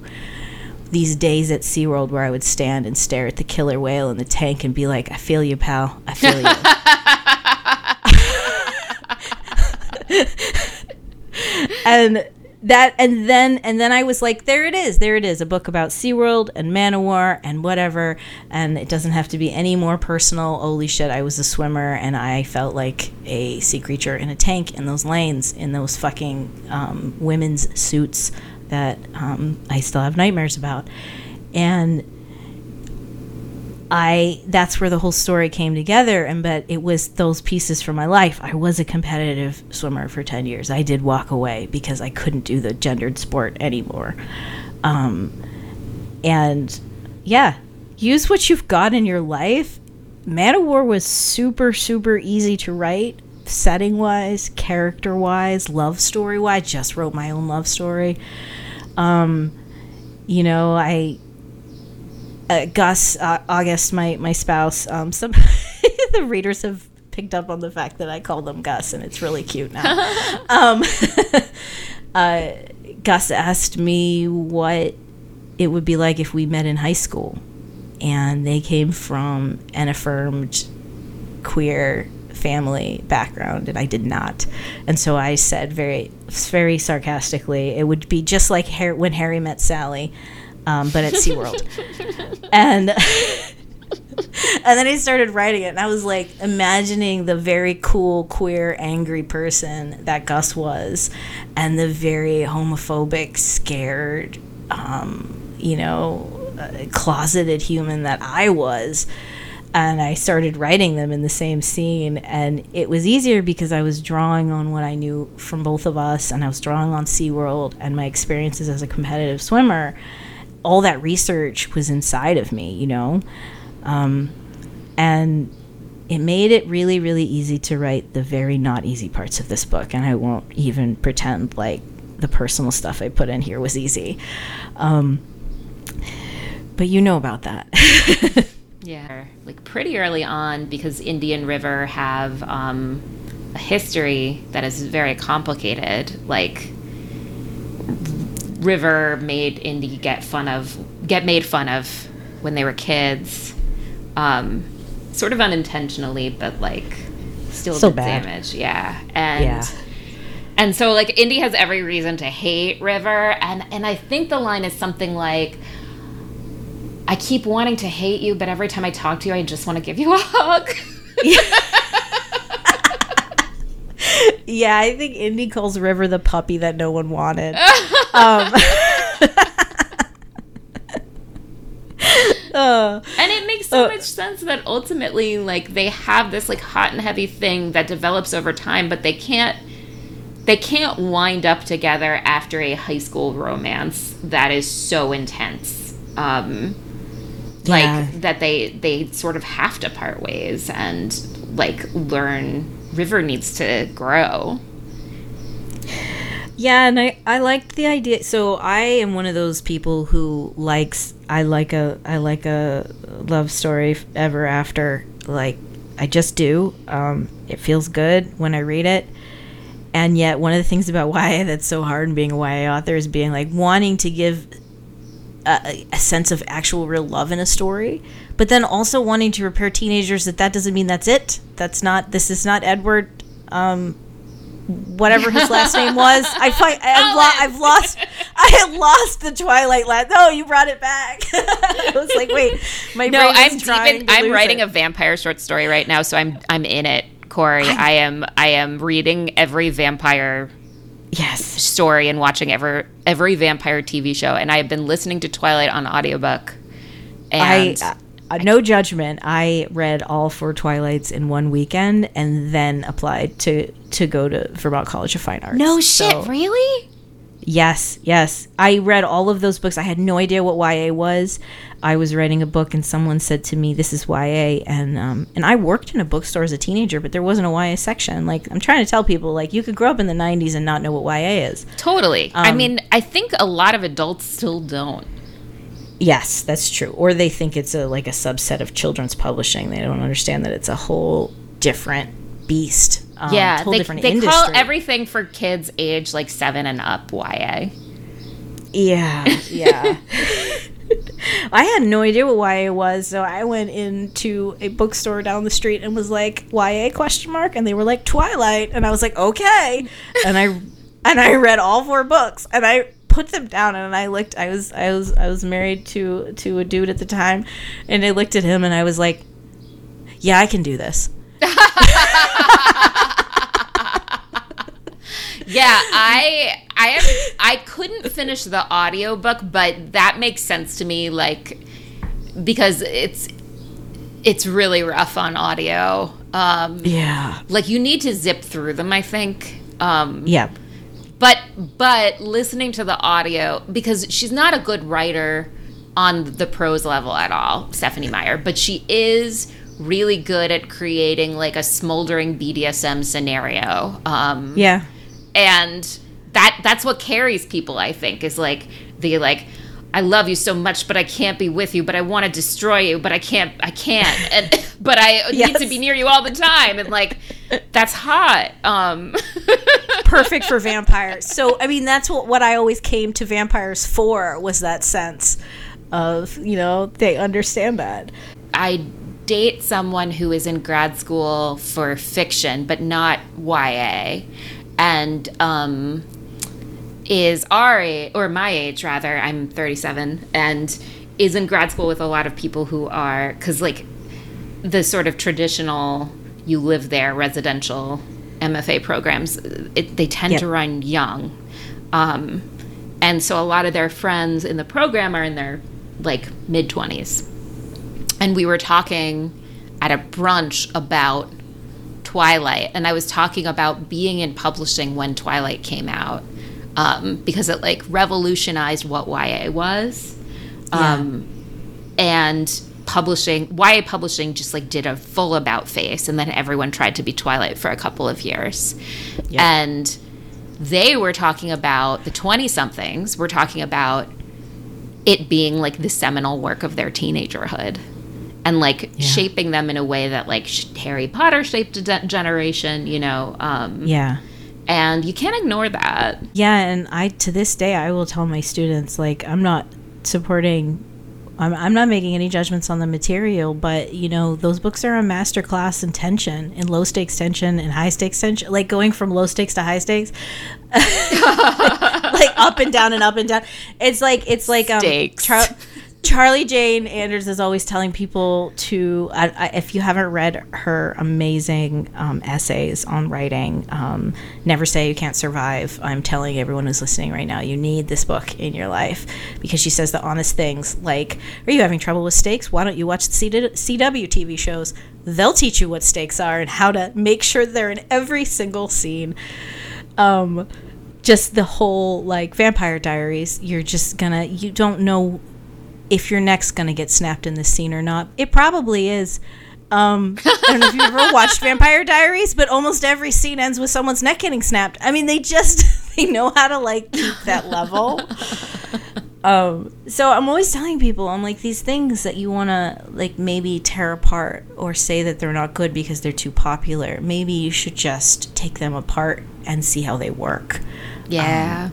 these days at SeaWorld where I would stand and stare at the killer whale in the tank and be like, I feel you, pal. I feel you. and that and then and then I was like, there it is, there it is, a book about SeaWorld and Manowar and whatever, and it doesn't have to be any more personal. Holy shit, I was a swimmer and I felt like a sea creature in a tank in those lanes in those fucking um, women's suits that um, I still have nightmares about, and I that's where the whole story came together and but it was those pieces from my life. I was a competitive swimmer for 10 years. I did walk away because I couldn't do the gendered sport anymore. Um, and yeah, use what you've got in your life. Man o' War was super super easy to write setting wise, character wise, love story wise. Just wrote my own love story. Um, you know, I uh, Gus uh, August, my my spouse. Um, some the readers have picked up on the fact that I call them Gus, and it's really cute now. um, uh, Gus asked me what it would be like if we met in high school, and they came from an affirmed queer family background and I did not. And so I said very very sarcastically, it would be just like Harry, when Harry met Sally um, but at SeaWorld. and and then I started writing it, and I was like imagining the very cool, queer, angry person that Gus was, and the very homophobic, scared, um, you know, uh, closeted human that I was. And I started writing them in the same scene, and it was easier because I was drawing on what I knew from both of us, and I was drawing on SeaWorld and my experiences as a competitive swimmer all that research was inside of me, you know? Um, and it made it really, really easy to write the very not easy parts of this book. And I won't even pretend like the personal stuff I put in here was easy. Um, but you know about that. yeah. Like pretty early on, because Indy and River have um, a history that is very complicated. Like, River made Indy get fun of get made fun of when they were kids, um, sort of unintentionally, but like still so did bad. damage. Yeah, and Yeah. and so like Indy has every reason to hate River, and and I think the line is something like. I keep wanting to hate you, but every time I talk to you, I just want to give you a hug. yeah, I think Indy calls River the puppy that no one wanted. um, uh, And it makes so Uh, much sense that ultimately, like, they have this like hot and heavy thing that develops over time, but they can't they can't wind up together after a high school romance that is so intense. Um, like Yeah. that they they sort of have to part ways and like learn River needs to grow. Yeah, and I I liked the idea. So I am one of those people who likes I like a I like a love story ever after. Like I just do. Um, it feels good when I read it. And yet, one of the things about YA that's so hard in being a YA author is being like wanting to give a, a sense of actual real love in a story, but then also wanting to prepare teenagers that that doesn't mean that's it. That's not. This is not Edward. Um, whatever his last name was. I find I've, lo- I've lost. I had lost the Twilight last. No, you brought it back. I was like, wait, my No, I'm is deep in, I'm writing it. a vampire short story right now, so I'm I'm in it, Cory. I am I am reading every vampire yes. story and watching every every vampire TV show, and I have been listening to Twilight on audiobook. I And uh, no judgment. I read all four Twilights in one weekend and then applied to to go to Vermont College of Fine Arts. no shit, So- really? Yes, yes. I read all of those books. I had no idea what YA was. I was writing a book, and someone said to me, "This is YA," and um, and I worked in a bookstore as a teenager, but there wasn't a YA section. Like I'm trying to tell people, like you could grow up in the '90s and not know what YA is. Totally. I Um, mean, I think a lot of adults still don't. Yes, that's true. Or they think it's a like a subset of children's publishing. They don't understand that it's a whole different beast. Um, yeah, they, they industry. call everything for kids age like seven and up YA. Yeah, yeah. I had no idea what YA was, so I went into a bookstore down the street and was like YA question mark, and they were like Twilight, and I was like okay, and I and I read all four books, and I put them down, and I looked. I was I was I was married to to a dude at the time, and I looked at him, and I was like, yeah, I can do this. Yeah, I I have I couldn't finish the audiobook, but that makes sense to me like because it's it's really rough on audio. Um Yeah. like you need to zip through them, I think. Um Yeah. but but listening to the audio because she's not a good writer on the prose level at all, Stephenie Meyer, but she is really good at creating like a smoldering BDSM scenario. Um Yeah. And that that's what carries people i think is like the like i love you so much but i can't be with you but i want to destroy you but i can't i can't. And, but i need to be near you all the time. And like that's hot um. Perfect for vampires. So I mean, that's what what I always came to vampires for was that sense of you know they understand that. i date someone who is in grad school for fiction but not ya and um is our age, or my age rather, I'm 37, and is in grad school with a lot of people who are, because like the sort of traditional, you live there residential MFA programs, it, they tend Yep. to run young. Um, and so a lot of their friends in the program are in their like mid 20s. And we were talking at a brunch about Twilight, and I was talking about being in publishing when Twilight came out um, because it like revolutionized what YA was, um, and publishing YA publishing just like did a full about face, and then everyone tried to be Twilight for a couple of years, and they were talking about the twenty somethings. We're talking about it being like the seminal work of their teenagerhood and like shaping them in a way that like Harry Potter shaped a de- generation, you know. Um, Yeah. And you can't ignore that. Yeah, and I to this day I will tell my students like I'm not supporting I'm, I'm not making any judgments on the material, but you know those books are a master class in tension, in low stakes tension, and high stakes tension. Like going from low stakes to high stakes, like up and down and up and down. It's like it's like um, Stakes. Char- Charlie Jane Anders is always telling people to, I, I, if you haven't read her amazing um, essays on writing, um, Never Say You Can't Survive, I'm telling everyone who's listening right now, you need this book in your life because she says the honest things like, Are you having trouble with stakes? Why don't you watch the CW TV shows? They'll teach you what stakes are and how to make sure they're in every single scene. Um, just the whole like Vampire Diaries, you're just gonna, you don't know if your neck's gonna get snapped in this scene or not. It probably is. Um, I don't know if you've ever watched Vampire Diaries, but almost every scene ends with someone's neck getting snapped. I mean, they just they know how to like keep that level. Um, so I'm always telling people, I'm like these things that you want to like maybe tear apart or say that they're not good because they're too popular. Maybe you should just take them apart and see how they work Yeah.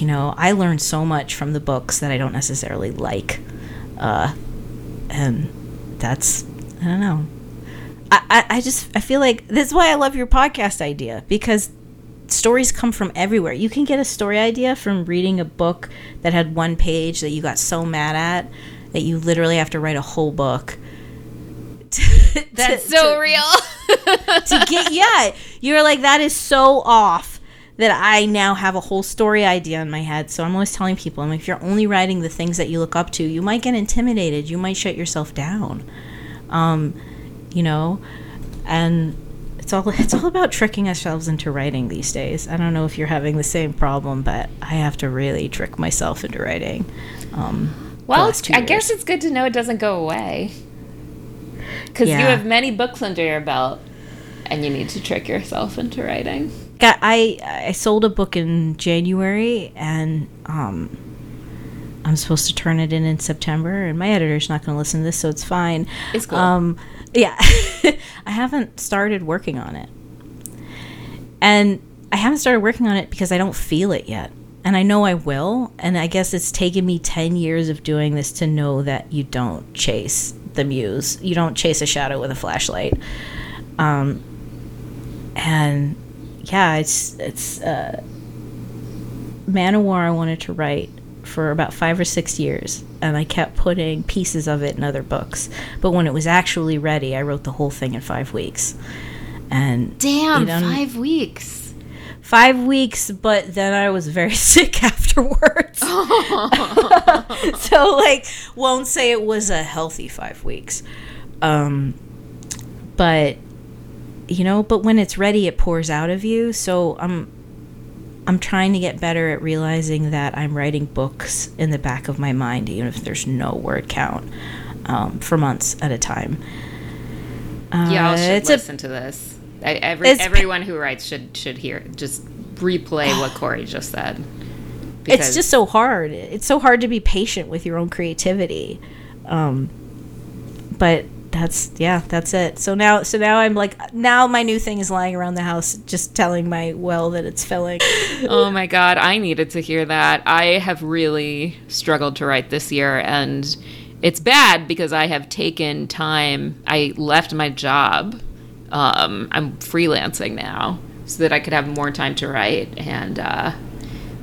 You know, I learned so much from the books that I don't necessarily like. Uh, and that's, I don't know. I, I, I just, I feel like this is why I love your podcast idea because stories come from everywhere. You can get a story idea from reading a book that had one page that you got so mad at that you literally have to write a whole book. to- That's to- so to- real. to get yeah you're like that is so off that i now have a whole story idea in my head. So i'm always telling people i'm like if you're only writing the things that you look up to you might get intimidated. You might shut yourself down. Um you know? And it's all it's all about tricking ourselves into writing these days. I don't know if you're having the same problem but i have to really trick myself into writing um well, I guess it's good to know it doesn't go away. Because you have many books under your belt and you need to trick yourself into writing. Got I I sold a book in January and um I'm supposed to turn it in in September and my editor's not going to listen to this so it's fine. It's cool. Um yeah, I haven't started working on it. And I haven't started working on it because I don't feel it yet. And I know I will. And I guess it's taken me 10 years of doing this to know that you don't chase the muse. You don't chase a shadow with a flashlight. Um, and yeah, it's, it's, uh, Man o' War I wanted to write for about five or six years, and I kept putting pieces of it in other books. But when it was actually ready, I wrote the whole thing in five weeks. And Damn, you know, five weeks. five weeks, but then I was very sick afterwards. so like, won't say it was a healthy five weeks. Um, but you know, but when it's ready, it pours out of you. So I'm I'm trying to get better at realizing that I'm writing books in the back of my mind, even if there's no word count, um, for months at a time. Uh, should it's a- listen to this. I, every everyone who writes should should hear just replay what Cory just said. it's just so hard. It's so hard to be patient with your own creativity. Um, but that's yeah, that's it. So now, so now I'm like, now my new thing is lying around the house, just telling my well that it's filling. oh my god, I needed to hear that. I have really struggled to write this year and it's bad because I have taken time. I left my job. Um, I'm freelancing now so that I could have more time to write and uh,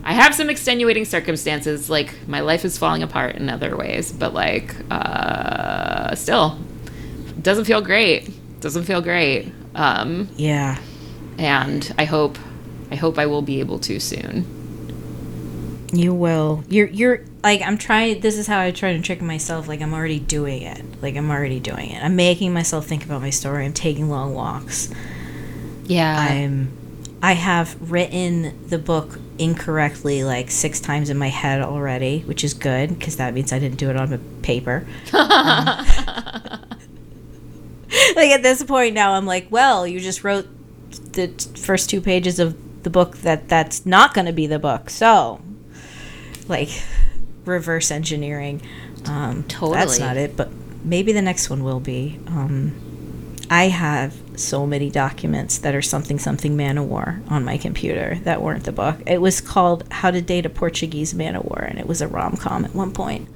I have some extenuating circumstances like my life is falling apart in other ways, but like uh, still doesn't feel great. Doesn't feel great. Um, yeah, and I hope I hope I will be able to soon. you will. You're you're like I'm trying. This is how I try to trick myself. Like I'm already doing it. Like I'm already doing it. I'm making myself think about my story. I'm taking long walks. Yeah. I'm I have written the book incorrectly like six times in my head already, which is good because that means I didn't do it on paper. Um, like at this point now, I'm like, well, you just wrote the t- first two pages of the book that that's not going to be the book, so like reverse engineering. Um, That's Totally. not it, but maybe the next one will be. Um, I have so many documents that are something something man of war on my computer that weren't the book. It was called How to Date a Portuguese Man of War, and it was a rom com at one point.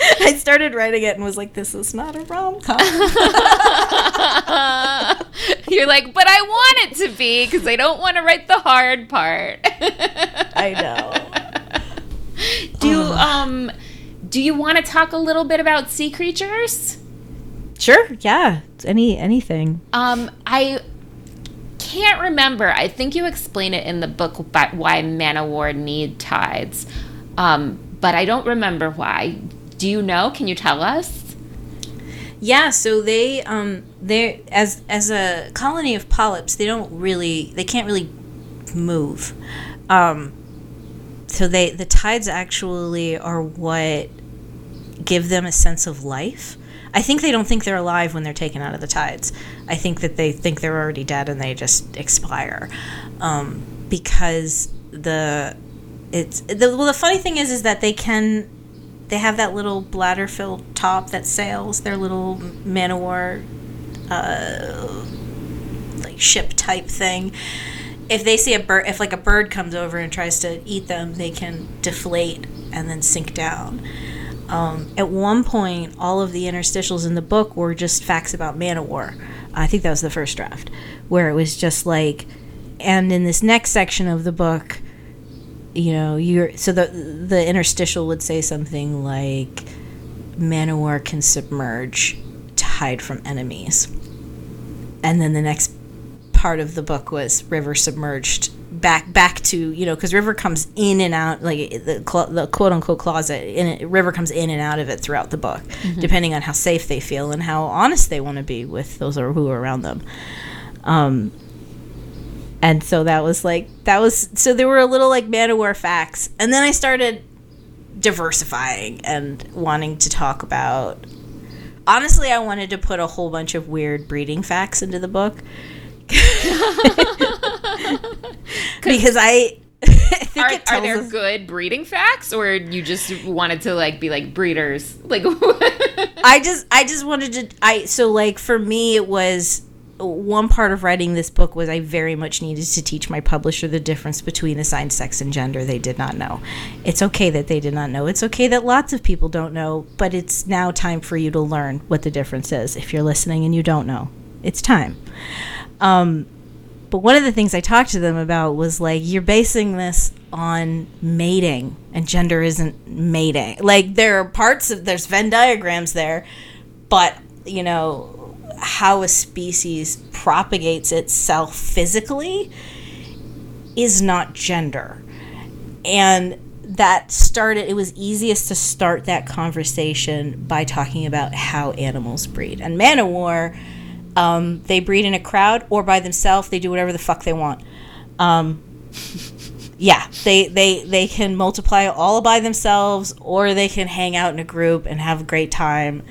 I started writing it and was like, "This is not a rom com." You're like, but I want it to be because I don't want to write the hard part. I know. do um do you want to talk a little bit about sea creatures? Sure. Yeah. Any anything. Um, I can't remember. I think you explain it in the book why man o' war need tides, um, but I don't remember why. Do you know? Can you tell us? Yeah, so they um they as as a colony of polyps, they don't really they can't really move. Um so they the tides actually are what give them a sense of life. I think they don't think they're alive when they're taken out of the tides. I think that they think they're already dead and they just expire. Um, because the it's the well the funny thing is is that they can they have that little bladder filled top that sails their little man o' war uh, like ship type thing. If they see a bird if like a bird comes over and tries to eat them they can deflate and then sink down. Um, at one point all of the interstitials in the book were just facts about man o' war i think that was the first draft where it was just like and in this next section of the book you know you're so the the interstitial would say something like manowar can submerge to hide from enemies. And then the next part of the book was river submerged back back to you know because river comes in and out like the, the quote unquote closet in it, river comes in and out of it throughout the book depending on how safe they feel and how honest they want to be with those who are around them. Um and so that was like that was so there were a little like man of war facts and then i started diversifying and wanting to talk about honestly i wanted to put a whole bunch of weird breeding facts into the book because i are, are there us- good breeding facts, or you just wanted to like be like breeders? Like, I just, I just wanted to. I so like for me, it was one part of writing this book was I very much needed to teach my publisher the difference between assigned sex and gender. They did not know. It's okay that they did not know. It's okay that lots of people don't know, but it's now time for you to learn what the difference is. If you're listening and you don't know, it's time. Um, but one of the things I talked to them about was like, you're basing this on mating, and gender isn't mating. Like, there are parts of, there's Venn diagrams there, but, you know, how a species propagates itself physically is not gender. And that started, it was easiest to start that conversation by talking about how animals breed. And Manowar, um, they breed in a crowd or by themselves. They do whatever the fuck they want. Um, yeah, they, they, they can multiply all by themselves or they can hang out in a group and have a great time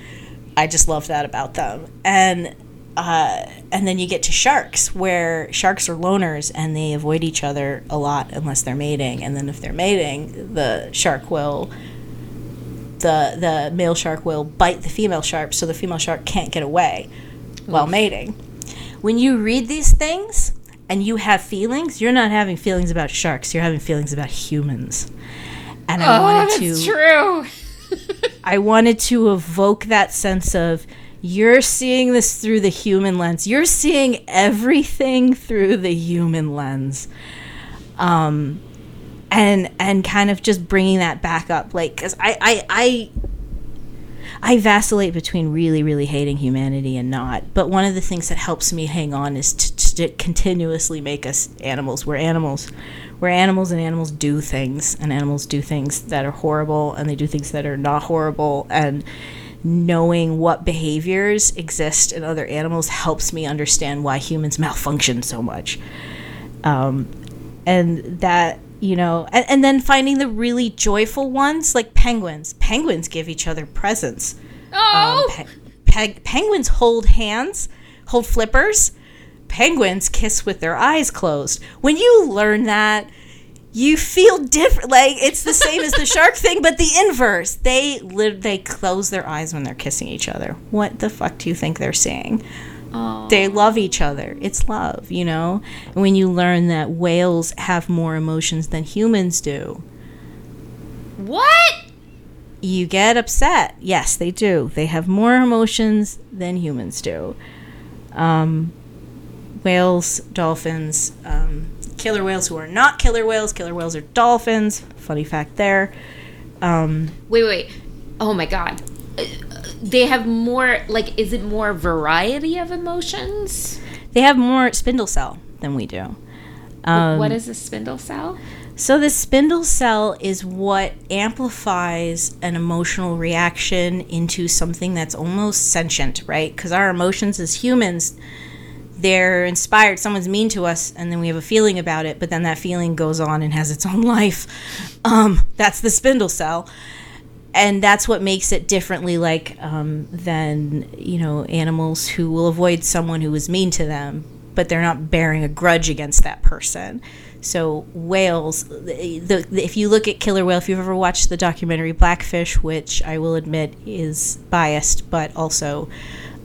I just love that about them. And uh, and then you get to sharks, where sharks are loners and they avoid each other a lot unless they're mating. And then if they're mating, the shark will the the male shark will bite the female shark, so the female shark can't get away while mating. When you read these things and you have feelings, you're not having feelings about sharks. You're having feelings about humans. And I oh, wanted to. That's true I wanted to evoke that sense of you're seeing this through the human lens. You're seeing everything through the human lens. Um, and and kind of just bringing that back up like cuz I I I I vacillate between really, really hating humanity and not. But one of the things that helps me hang on is to, to continuously make us animals. We're animals we're animals and animals do things and animals do things that are horrible and they do things that are not horrible and knowing what behaviors exist in other animals helps me understand why humans malfunction so much. Um, and that you know and, and then finding the really joyful ones like penguins. Penguins give each other presents. Oh! Um, pe- pe- penguins hold hands hold flippers penguins kiss with their eyes closed. When you learn that, you feel different. Like it's the same as the shark thing, but the inverse. They live. They close their eyes when they're kissing each other. What the fuck do you think they're seeing? Aww. They love each other. It's love, you know. And when you learn that whales have more emotions than humans do, what? You get upset. Yes, they do. They have more emotions than humans do. Um, whales, dolphins, um, killer whales who are not killer whales. Killer whales are dolphins. Funny fact there. Um, wait, wait. Oh my god. They have more, like, is it more variety of emotions? They have more spindle cell than we do. Um, what is a spindle cell? So, the spindle cell is what amplifies an emotional reaction into something that's almost sentient, right? Because our emotions as humans they're inspired someone's mean to us and then we have a feeling about it but then that feeling goes on and has its own life. Um, that's the spindle cell. And that's what makes it differently like um, than you know animals who will avoid someone who is mean to them but they're not bearing a grudge against that person. So whales the, the, if you look at killer whale if you've ever watched the documentary blackfish which i will admit is biased but also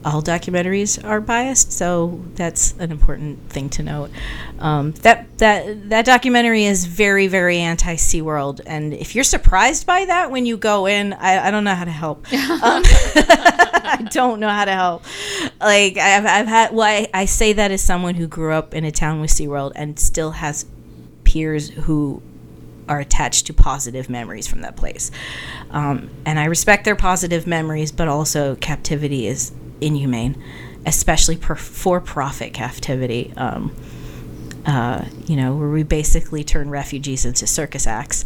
all documentaries are biased, so that's an important thing to note. Um, that that that documentary is very very anti SeaWorld, and if you're surprised by that when you go in, I, I don't know how to help. Um, I don't know how to help. Like I've I've had well, I, I say that as someone who grew up in a town with SeaWorld and still has peers who are attached to positive memories from that place. Um, and I respect their positive memories, but also captivity is inhumane, especially per, for profit captivity. Um, uh, you know, where we basically turn refugees into circus acts.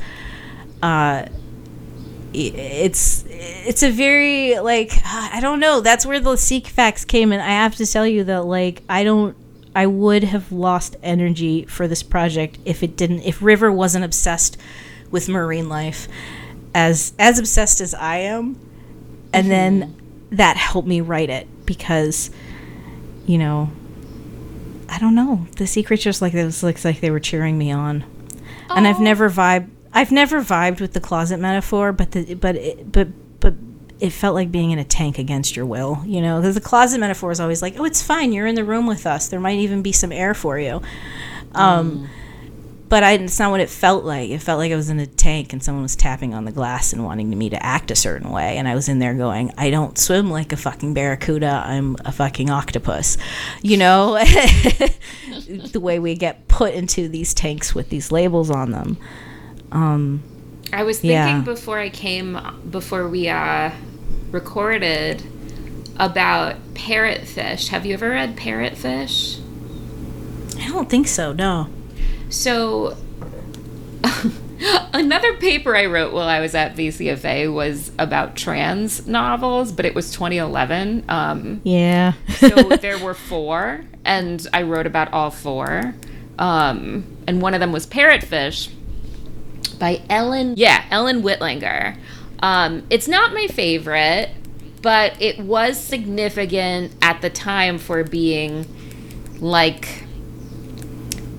Uh, it's it's a very like I don't know. That's where the seek facts came in. I have to tell you that like I don't. I would have lost energy for this project if it didn't. If River wasn't obsessed with marine life, as as obsessed as I am, and mm-hmm. then that helped me write it because, you know, I don't know. The sea creatures like this looks like they were cheering me on. and I've Oh. never vibed. I've never vibed with the closet metaphor, but the but it, but but it felt like being in a tank against your will, you know. Because the closet metaphor is always like, "Oh, it's fine. You're in the room with us. There might even be some air for you." Um, But I, it's not what it felt like. It felt like I was in a tank and someone was tapping on the glass and wanting me to act a certain way. And I was in there going, I don't swim like a fucking barracuda. I'm a fucking octopus. You know? the way we get put into these tanks with these labels on them. Um, I was thinking Yeah. before I came, before we uh, recorded, about parrotfish. Have you ever read Parrotfish? I don't think so, no. So, another paper I wrote while I was at VCFA was about trans novels, but it was 2011. Um, Yeah. so there were four, and I wrote about all four. Um, and one of them was Parrotfish by Ellen. Yeah, Ellen Wittlinger. Um, it's not my favorite, but it was significant at the time for being like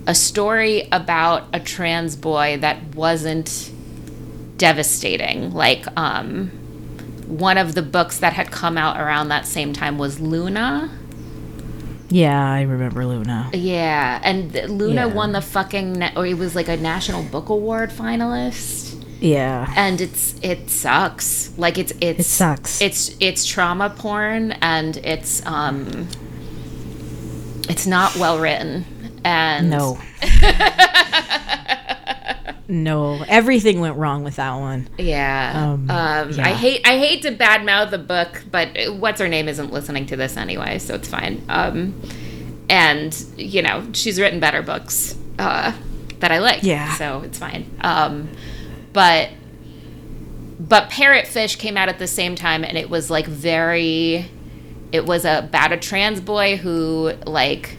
a story about a trans boy that wasn't devastating. Like, um, one of the books that had come out around that same time was Luna. yeah, I remember Luna. Yeah, and Luna Yeah. won the fucking, na- or it was like a National Book Award finalist. Yeah. And it's it sucks. Like it's it's It sucks. It's it's trauma porn, and it's um, it's not well written. And No. no. Everything went wrong with that one. Yeah. Um, Um, yeah. I hate I hate to badmouth the book, but what's her name isn't listening to this anyway, so it's fine. Um, and you know she's written better books uh, that I like. Yeah. So it's fine. Um, but but Parrotfish came out at the same time, and it was like very. It was about a trans boy who like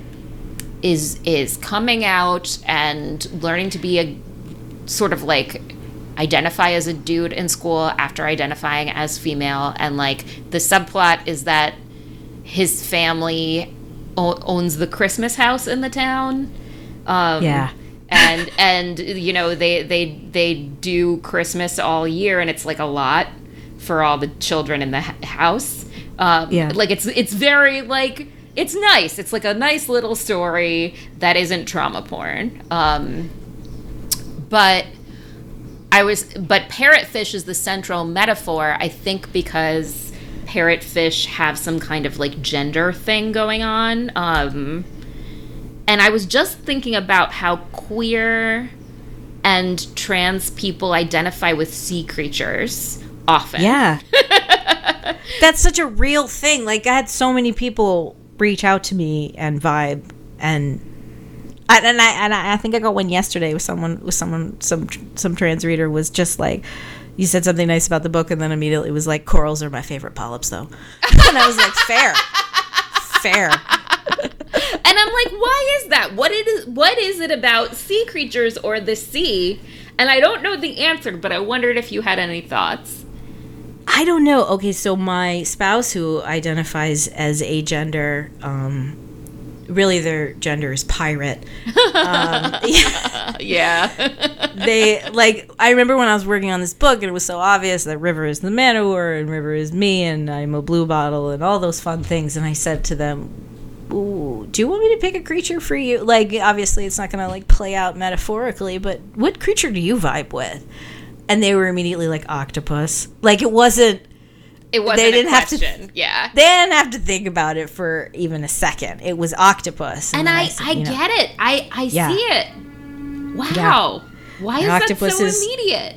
is is coming out and learning to be a sort of like identify as a dude in school after identifying as female and like the subplot is that his family o- owns the christmas house in the town um, Yeah. and and you know they they they do christmas all year and it's like a lot for all the children in the house um, Yeah. like it's it's very like it's nice it's like a nice little story that isn't trauma porn um, but I was, but parrotfish is the central metaphor, I think, because parrotfish have some kind of like gender thing going on. Um, and I was just thinking about how queer and trans people identify with sea creatures often. Yeah. That's such a real thing. Like I had so many people reach out to me and vibe and I, and I and I, I think I got one yesterday with someone with someone some some trans reader was just like you said something nice about the book and then immediately was like corals are my favorite polyps though. and I was like fair. Fair. And I'm like, why is that? What it is what is it about sea creatures or the sea? And I don't know the answer, but I wondered if you had any thoughts. I don't know. Okay, so my spouse who identifies as a gender, um, really their gender is pirate. Um, Yeah. they like I remember when I was working on this book and it was so obvious that River is the man o' war and River is me and I'm a bluebottle and all those fun things and I said to them, Ooh, do you want me to pick a creature for you? Like obviously it's not gonna like play out metaphorically, but what creature do you vibe with? And they were immediately like octopus. Like it wasn't It wasn't They didn't a have to- yeah. they didn't have to think about it for even a second. It was octopus. And then I, said, I you know, get it. I, I Yeah. see it. Wow. Why is that so is- immediate?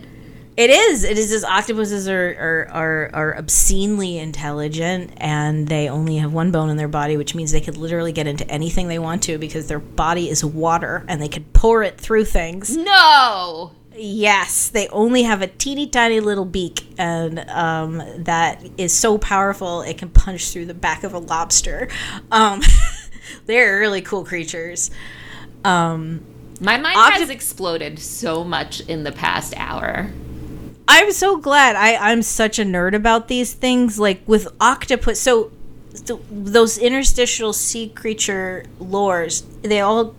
It is. It is just octopuses are, are are are obscenely intelligent, and they only have one bone in their body, which means they could literally get into anything they want to because their body is water, and they could pour it through things. No. Yes, they only have a teeny tiny little beak, and um, that is so powerful it can punch through the back of a lobster. Um, they're really cool creatures. Um, My mind Octop- has exploded so much in the past hour. I'm so glad. I I'm such a nerd about these things. Like with octopus, so th- those interstitial sea creature lores, they all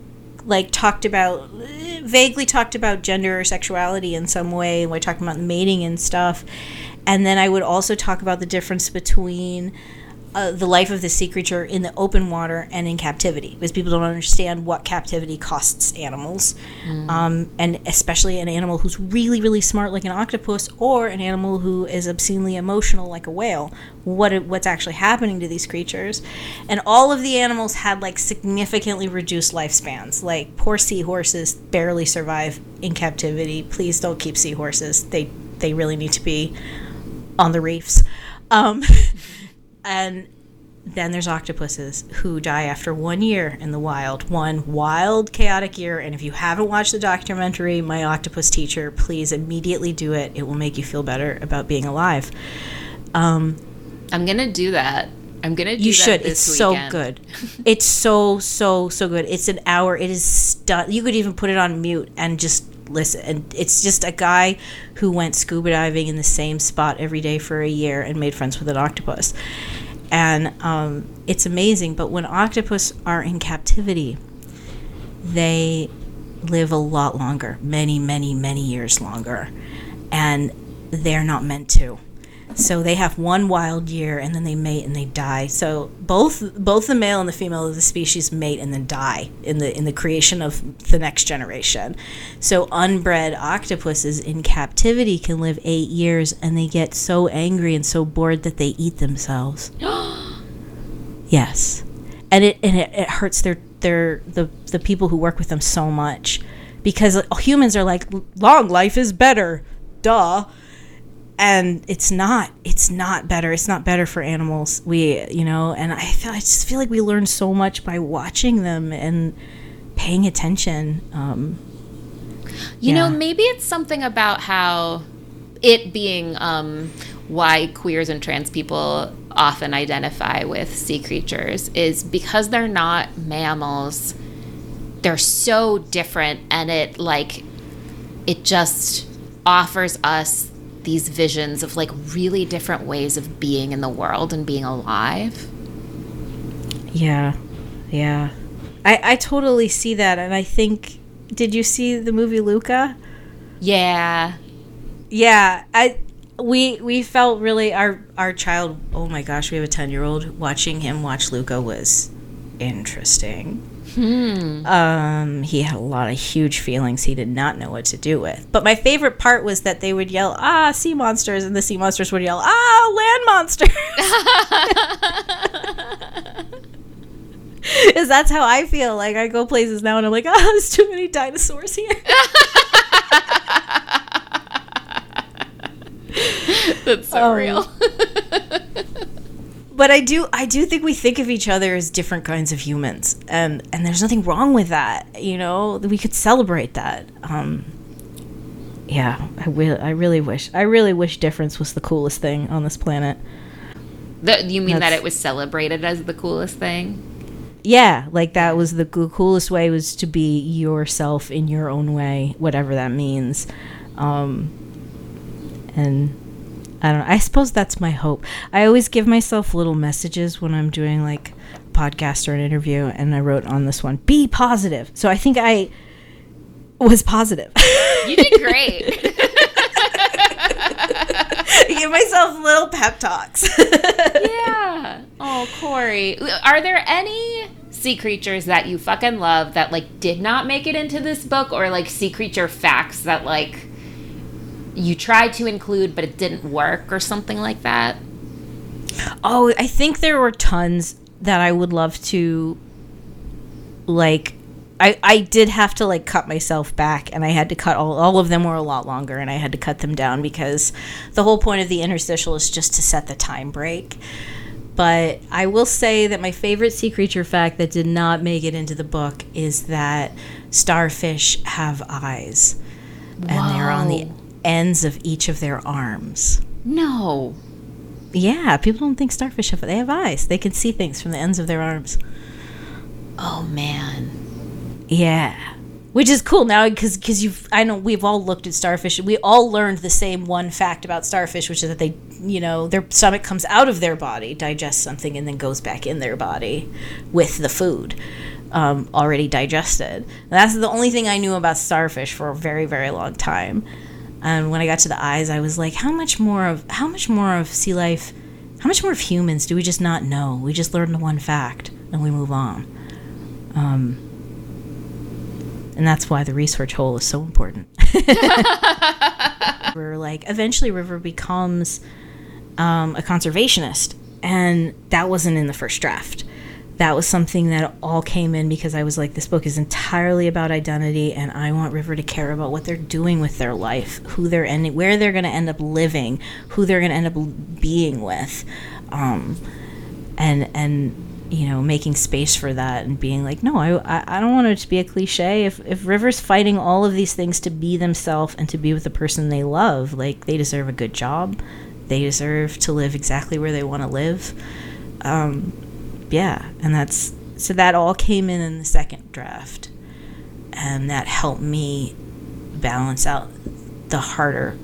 like talked about vaguely talked about gender or sexuality in some way and we're talking about mating and stuff. And then i would also talk about the difference between uh, the life of the sea creature in the open water and in captivity because people don't understand what captivity costs animals. Um, and especially an animal who's really really smart like an octopus or an animal who is obscenely emotional like a whale. What what's actually happening to these creatures. And all of the animals had like significantly reduced lifespans. Like poor seahorses barely survive in captivity. Please don't keep seahorses. They they really need to be on the reefs. Um, and then there's octopuses who die after one year in the wild. One wild chaotic year. And if you haven't watched the documentary my octopus teacher please immediately do it. It will make you feel better about being alive. Um, I'm gonna do that. I'm gonna do you should. it's so good. It's so so so good. It's an hour. It is stu- you could even put it on mute and just listen and it's just a guy who went scuba diving in the same spot every day for a year and made friends with an octopus. And um, it's amazing but when octopus are in captivity they live a lot longer many many many years longer and they're not meant to so they have one wild year and then they mate and they die. So both both the male and the female of the species mate and then die in the in the creation of the next generation. So unbred octopuses in captivity can live 8 years and they get so angry and so bored that they eat themselves. yes. And it and it, it hurts their their the the people who work with them so much because humans are like long life is better. Duh and it's not it's not better it's not better for animals we you know and i feel i just feel like we learn so much by watching them and paying attention um You Yeah. know, maybe it's something about how it being um, why queers and trans people often identify with sea creatures is because they're not mammals. They're so different, and it like it just offers us these visions of like really different ways of being in the world and being alive. yeah yeah i i totally see that and i think did you see the movie luca Yeah. yeah i we we felt really our our child oh my gosh we have a 10 year old watching him watch luca was interesting um he had a lot of huge feelings he did not know what to do with. But my favorite part was that they would yell ah sea monsters and the sea monsters would yell ah land monsters. Because that's how i feel. Like i go places now and i'm like oh there's too many dinosaurs here. That's so Um, real. But I do I do think we think of each other as different kinds of humans. And and there's nothing wrong with that you know? We could celebrate that. Um yeah I will I really wish I really wish difference was the coolest thing on this planet. The, you mean that it was celebrated as the coolest thing? yeah like that was the coolest way was to be yourself in your own way whatever that means. Um and I don't know. I suppose that's my hope. I always give myself little messages when I'm doing like a podcast or an interview, and I wrote on this one, be positive. So I think I was positive. You did great. give myself little pep talks. yeah. Oh, Cory. Are there any sea creatures that you fucking love that like did not make it into this book or like sea creature facts that like you tried to include but it didn't work or something like that? oh, I think there were tons that I would love to like I, I did have to like cut myself back and I had to cut all, all of them were a lot longer and I had to cut them down because the whole point of the interstitial is just to set the time break. But I will say that my favorite sea creature fact that did not make it into the book is that starfish have eyes and they're on the Whoa. Ends of each of their arms. No. Yeah, people don't think starfish have they have eyes. They can see things from the ends of their arms. Oh man. Yeah. Which is cool now because because you've I know we've all looked at starfish and we all learned the same one fact about starfish which is that they you know their stomach comes out of their body digests something and then goes back in their body with the food um, already digested. that's the only thing I knew about starfish for a very, very long time. And when I got to the eyes, I was like, how much more of how much more of sea life, how much more of humans do we just not know? We just learn the one fact and we move on. Um, and that's why the research hole is so important. We're like, eventually, River becomes um, a conservationist, and that wasn't in the first draft. That was something that all came in because I was like, this book is entirely about identity, and I want River to care about what they're doing with their life, who they're ending, where they're going to end up living, who they're going to end up being with, um, and and you know, making space for that and being like, no, I, I don't want it to be a cliche. If, if River's fighting all of these things to be themselves and to be with the person they love, like, they deserve a good job. They deserve to live exactly where they want to live. Um, yeah, and that's so that all came in in the second draft, and that helped me balance out the harder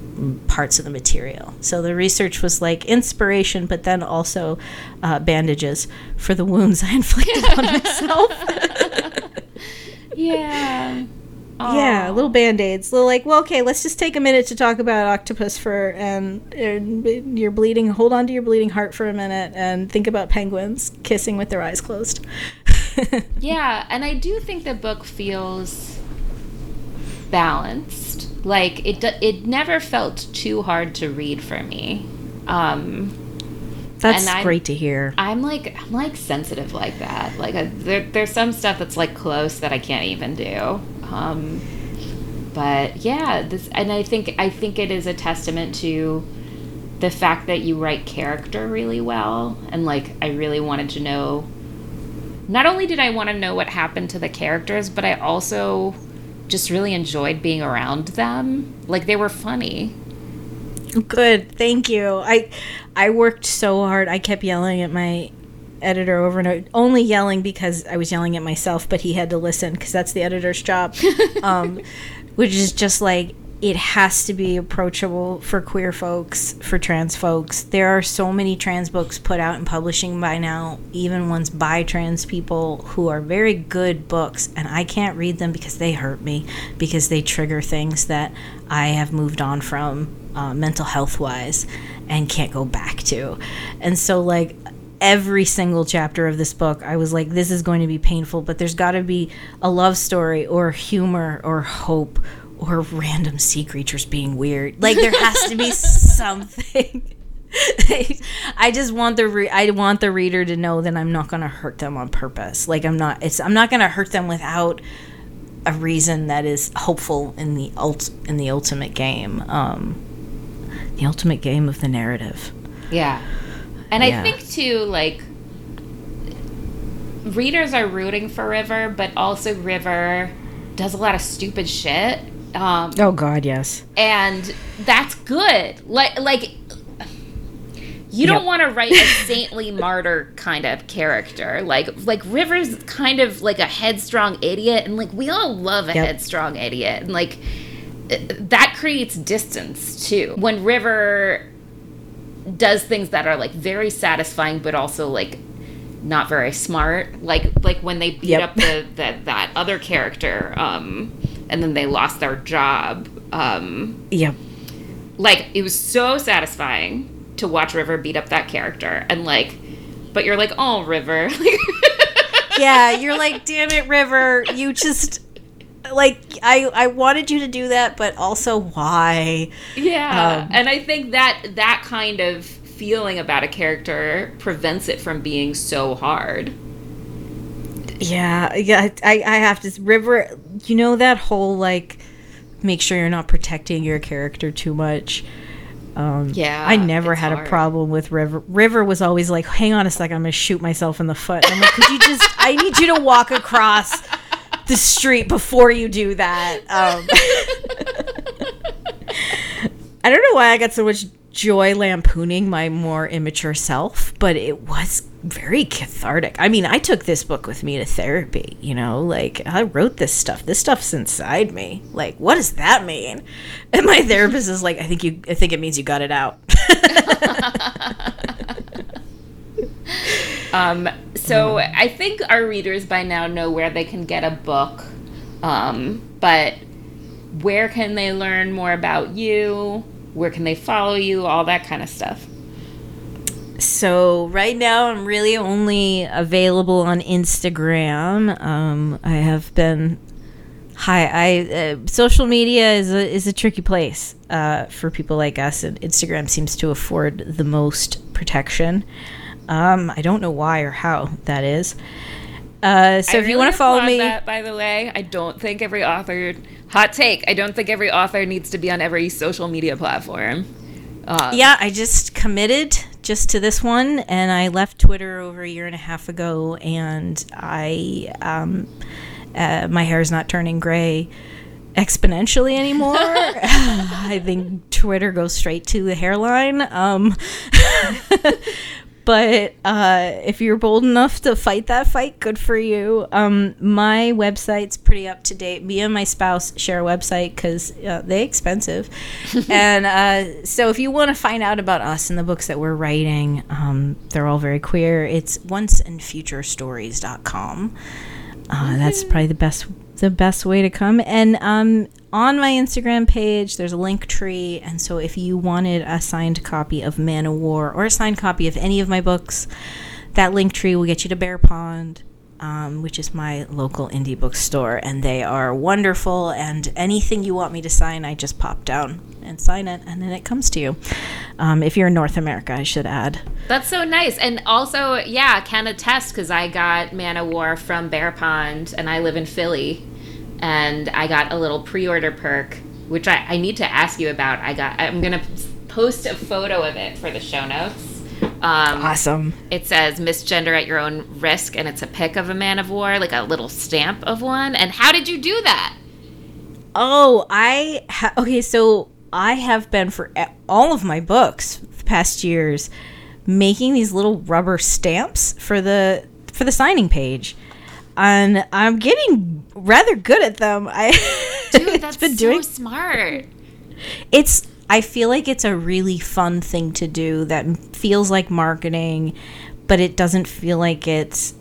parts of the material. So the research was like inspiration, but then also uh, bandages for the wounds I inflicted on myself. yeah. Aww. Yeah, little band aids. Little like, well, okay, let's just take a minute to talk about octopus for and, and you're bleeding. Hold on to your bleeding heart for a minute and think about penguins kissing with their eyes closed. yeah, and I do think the book feels balanced like it, it never felt too hard to read for me. Um, that's great to hear. I'm like I'm like sensitive like that. Like there, there's some stuff that's like close that I can't even do. Um, but yeah, this and I think I think it is a testament to the fact that you write character really well and like I really wanted to know not only did I want to know what happened to the characters, but I also just really enjoyed being around them. Like they were funny. Good. Thank you. I I worked so hard. I kept yelling at my editor over and over, only yelling because I was yelling at myself, but he had to listen because that's the editor's job. um, which is just like it has to be approachable for queer folks, for trans folks. There are so many trans books put out in publishing by now, even ones by trans people who are very good books, and I can't read them because they hurt me, because they trigger things that I have moved on from uh, mental health wise and can't go back to. And so, like, every single chapter of this book, I was like, this is going to be painful, but there's got to be a love story or humor or hope or random sea creatures being weird. Like there has to be something. I just want the re- I want the reader to know that I'm not going to hurt them on purpose. Like I'm not it's I'm not going to hurt them without a reason that is hopeful in the ult in the ultimate game. Um the ultimate game of the narrative. Yeah. And yeah. I think too like readers are rooting for River, but also River does a lot of stupid shit um, oh God, yes. And that's good. Like like you don't want to write a saintly martyr kind of character. Like like River's kind of like a headstrong idiot, and like we all love a yep. headstrong idiot, and like that creates distance too. When River does things that are like very satisfying, but also like not very smart. Like like when they beat yep. up the, the that other character. Um, and then they lost their job. Um, yeah. Like it was so satisfying to watch River beat up that character, and like, but you're like, oh, River. yeah, you're like, damn it, River, you just like I I wanted you to do that, but also why? Yeah, um, and I think that that kind of feeling about a character prevents it from being so hard. Yeah, yeah, I, I have to. River, you know that whole like, make sure you're not protecting your character too much. Um, yeah, I never had hard. a problem with River. River was always like, "Hang on a second, I'm gonna shoot myself in the foot." And I'm like, "Could you just? I need you to walk across the street before you do that." Um, I don't know why I got so much joy lampooning my more immature self, but it was very cathartic. I mean, I took this book with me to therapy, you know, like I wrote this stuff. This stuff's inside me. Like, what does that mean? And my therapist is like, I think you I think it means you got it out. Um, so I think our readers by now know where they can get a book. Um, but where can they learn more about you? Where can they follow you? All that kind of stuff. So right now I'm really only available on Instagram. Um, I have been hi. I uh, social media is a is a tricky place uh, for people like us, and Instagram seems to afford the most protection. Um, I don't know why or how that is. Uh, so I if you want to follow me, that, by the way, I don't think every author hot take. I don't think every author needs to be on every social media platform. Uh, yeah, I just committed just to this one, and I left Twitter over a year and a half ago, and I um, uh, my hair is not turning gray exponentially anymore. I think Twitter goes straight to the hairline. Um, but uh, if you're bold enough to fight that fight, good for you. Um, my website's pretty up to date. Me and my spouse share a website because uh, they expensive, and uh, so if you want to find out about us and the books that we're writing, um, they're all very queer. It's onceandfuturestories.com. Uh, that's probably the best the best way to come. And um, on my Instagram page, there's a link tree, and so if you wanted a signed copy of Man o' War or a signed copy of any of my books, that link tree will get you to Bear Pond. Um, which is my local indie bookstore, and they are wonderful. And anything you want me to sign, I just pop down and sign it, and then it comes to you. Um, if you're in North America, I should add. That's so nice. And also, yeah, can attest because I got Man o' War from Bear Pond and I live in Philly. And I got a little pre order perk, which I, I need to ask you about. I got, I'm to post a photo of it for the show notes. Um, Awesome. It says misgender at your own risk, and it's a pic of a man o' war, like a little stamp of one. And how did you do that? Oh, I ha- okay. So I have been for all of my books the past years making these little rubber stamps for the for the signing page, and I'm getting rather good at them. I Dude, that's been so doing smart. it's I feel like it's a really fun thing to do that feels like marketing, but it doesn't feel like it's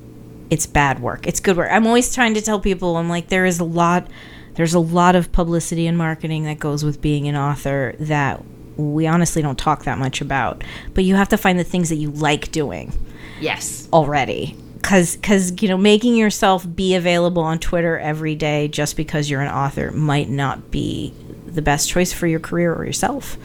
it's bad work. It's good work. I'm always trying to tell people I'm like there is a lot there's a lot of publicity and marketing that goes with being an author that we honestly don't talk that much about. But you have to find the things that you like doing Yes. already because because you know making yourself be available on twitter every day just because you're an author might not be the best choice for your career or yourself.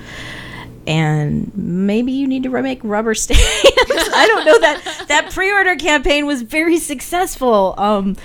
And maybe you need to make rubber stamps. I don't know. That that pre-order campaign was very successful. Um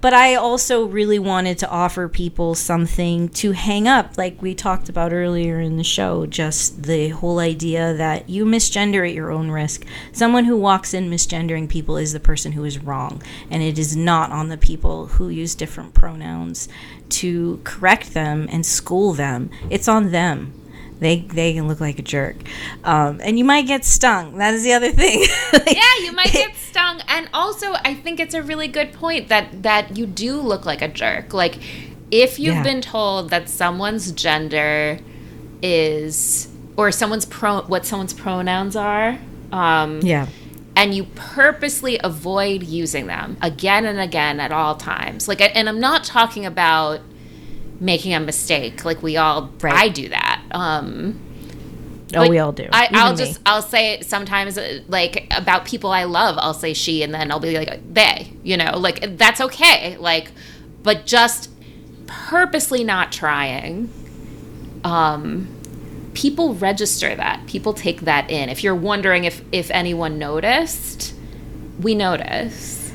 but I also really wanted to offer people something to hang up, like we talked about earlier in the show. Just the whole idea that you misgender at your own risk. Someone who walks in misgendering people is the person who is wrong, and it is not on the people who use different pronouns to correct them and school them. It's on them. They they can look like a jerk, um, and you might get stung. That is the other thing. Like, yeah, you might get stung. And also, I think it's a really good point that that you do look like a jerk. Like, if you've Yeah. been told that someone's gender is or someone's pro what someone's pronouns are, um, yeah. and you purposely avoid using them again and again at all times. Like, and I'm not talking about making a mistake. Like we all, Right. I do that. Um, Oh, like, we all do. I, I'll me. just I'll say it sometimes uh, like about people I love. I'll say she, and then I'll be like they. You know, like that's okay. Like, but just purposely not trying. Um, people register that. People take that in. If you're wondering if if anyone noticed, we notice.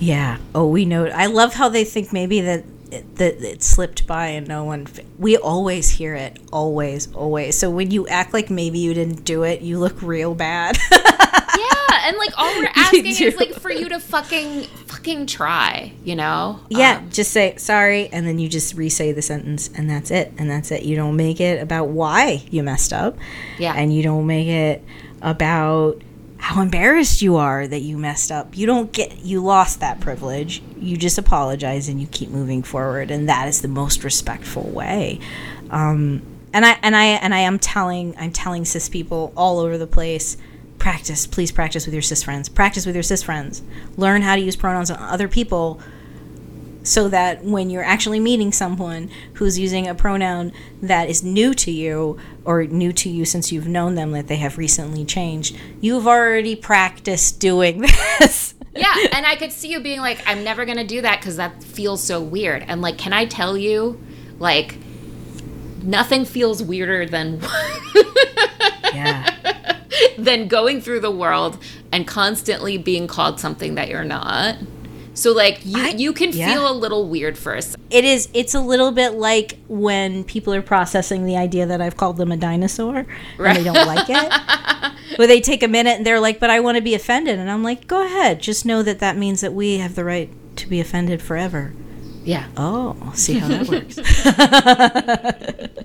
Yeah. Oh, we know. I love how they think maybe that it, that it slipped by and no one. We always hear it. Always, always. So when you act like maybe you didn't do it, you look real bad. Yeah, and like all we're asking is like for you to fucking fucking try. You know? yeah. Um, just say sorry, and then you just re-say the sentence, and that's it. And that's it. You don't make it about why you messed up. Yeah. And you don't make it about how embarrassed you are that you messed up. You don't get you lost that privilege. You just apologize and you keep moving forward and that is the most respectful way. Um and I and I and I am telling I'm telling cis people all over the place practice, please practice with your cis friends. Practice with your cis friends. Learn how to use pronouns on other people so that when you're actually meeting someone who's using a pronoun that is new to you or new to you since you've known them that they have recently changed, you've already practiced doing this. yeah, and I could see you being like, I'm never gonna do that because that feels so weird. And like, can I tell you, like, nothing feels weirder than yeah. than going through the world and constantly being called something that you're not. So like you I- you can yeah. feel a little weird first. It is it's a little bit like when people are processing the idea that I've called them a dinosaur and they don't like it. Where they take a minute and they're like, "But I want to be offended." And I'm like, "Go ahead. Just know that that means that we have the right to be offended forever." Yeah. Oh, see how that works.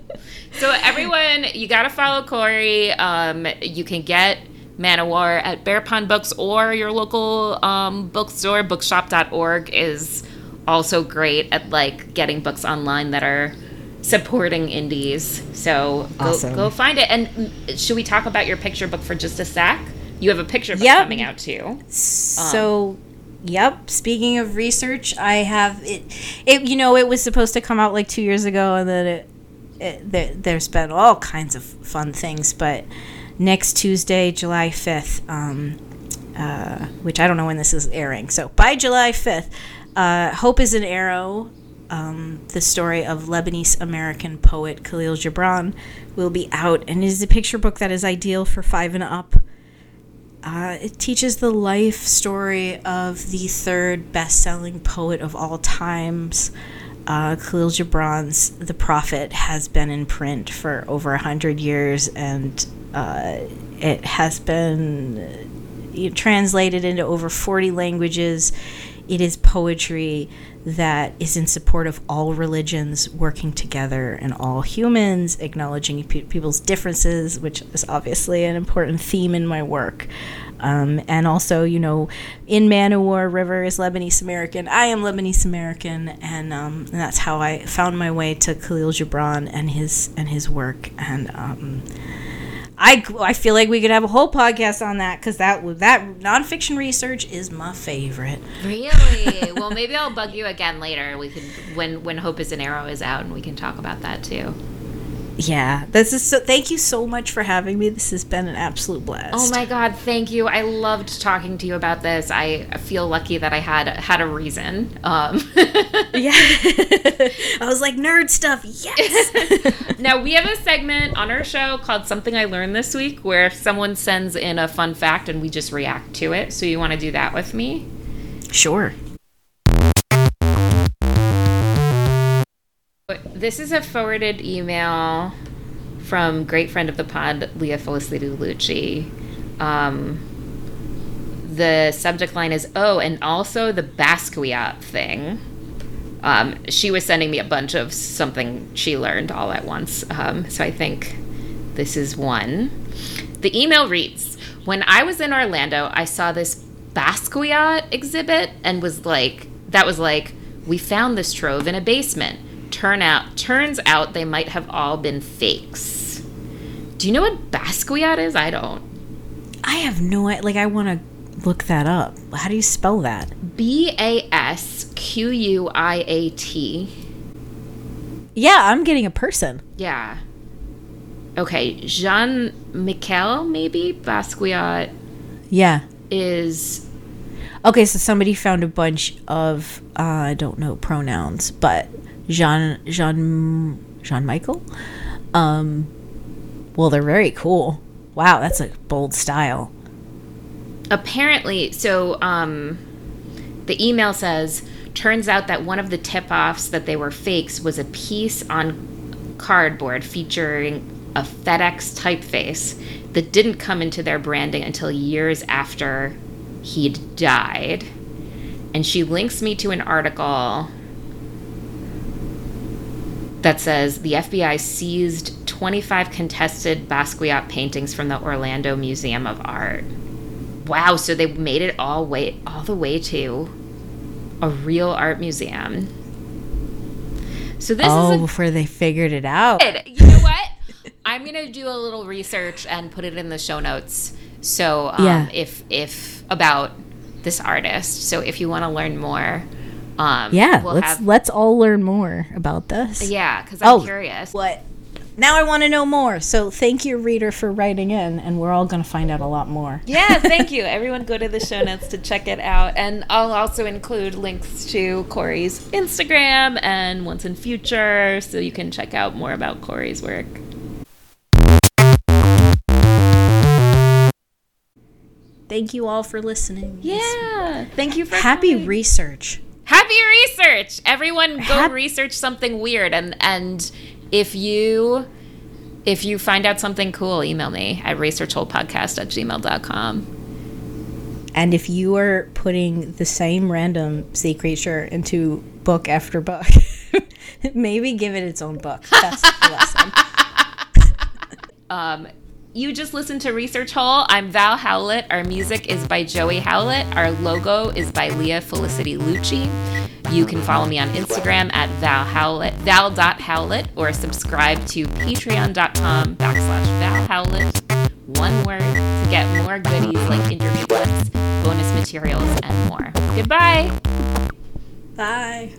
So everyone, you got to follow Cory. Um, you can get Man o' War at Bear Pond Books or your local um, bookstore. Bookshop.org is also great at like getting books online that are supporting indies. So go, Awesome. go find it. And should we talk about your picture book for just a sec? You have a picture book Yep. coming out too. So, yep. Speaking of research, I have it. It you know it was supposed to come out like two years ago, and then it, it there, there's been all kinds of fun things. But next Tuesday, July fifth, um, uh, which I don't know when this is airing. So by July fifth, uh, Hope is an Arrow. Um, the story of Lebanese American poet Khalil Gibran will be out, and is a picture book that is ideal for five and up. Uh, it teaches the life story of the third best-selling poet of all times. Uh, Khalil Gibran's *The Prophet* has been in print for over a hundred years, and uh, it has been uh, translated into over forty languages. It is poetry that is in support of all religions working together and all humans, acknowledging pe- people's differences, which is obviously an important theme in my work. Um, and also, you know, in Man o' War, River is Lebanese American. I am Lebanese American, and, um, and that's how I found my way to Khalil Gibran and his and his work. And um, I, I feel like we could have a whole podcast on that because that that nonfiction research is my favorite. Really? well, maybe I'll bug you again later. We could when when Hope is an Arrow is out, and we can talk about that too. Yeah, this is so. Thank you so much for having me. This has been an absolute blast. Oh my god, thank you. I loved talking to you about this. I feel lucky that I had had a reason. Um, Yeah, I was like nerd stuff. Yes. now we have a segment on our show called "Something I Learned This Week," where someone sends in a fun fact and we just react to it. So you want to do that with me? sure. This is a forwarded email from great friend of the pod, Leah Felicity Lucci. Um, the subject line is oh, and also the Basquiat thing. Um, she was sending me a bunch of something she learned all at once. Um, so I think this is one. The email reads When I was in Orlando, I saw this Basquiat exhibit and was like, that was like, we found this trove in a basement. Turn out, turns out they might have all been fakes. Do you know what Basquiat is? I don't. I have no idea. Like, I want to look that up. How do you spell that? B A S Q U I A T. Yeah, I'm getting a person. Yeah. Okay, Jean Michel, maybe Basquiat Yeah. is Okay, so somebody found a bunch of uh, I don't know pronouns, but Jean Jean Jean Michael. Um, well, they're very cool. Wow, that's a bold style. apparently so. Um, the email says, turns out that one of the tip-offs that they were fakes was a piece on cardboard featuring a FedEx typeface that didn't come into their branding until years after he'd died. And she links me to an article that says the FBI seized 25 contested Basquiat paintings from the Orlando Museum of Art. Wow, so they made it all way all the way to a real art museum. So this oh, is a before they figured it out. You know what? I'm gonna do a little research and put it in the show notes So um, Yeah. if if about this artist, so if you want to learn more, um, Yeah, we'll let's have, let's all learn more about this. yeah, because I'm Oh, curious. What? Now I want to know more. So thank you, reader, for writing in, and we're all going to find out a lot more. Yeah, thank you. Everyone go to the show notes to check it out. And I'll also include links to Cory's Instagram and Once and Future so you can check out more about Cory's work. Thank you all for listening. Yeah. Thank you for Happy coming. research. Happy research. Everyone go Hap- research something weird and and if you if you find out something cool, email me at researchholepodcast at gmail.com. And if you are putting the same random sea creature into book after book, maybe give it its own book. That's the lesson. Um, you just listened to Research Hole. I'm Val Howlett. Our music is by Joey Howlett. Our logo is by Leah Felicity Lucci. You can follow me on Instagram at Val Howlett, val.howlett, or subscribe to patreon.com backslash Val Howlett. One word to get more goodies like interview clips, bonus materials, and more. Goodbye. Bye.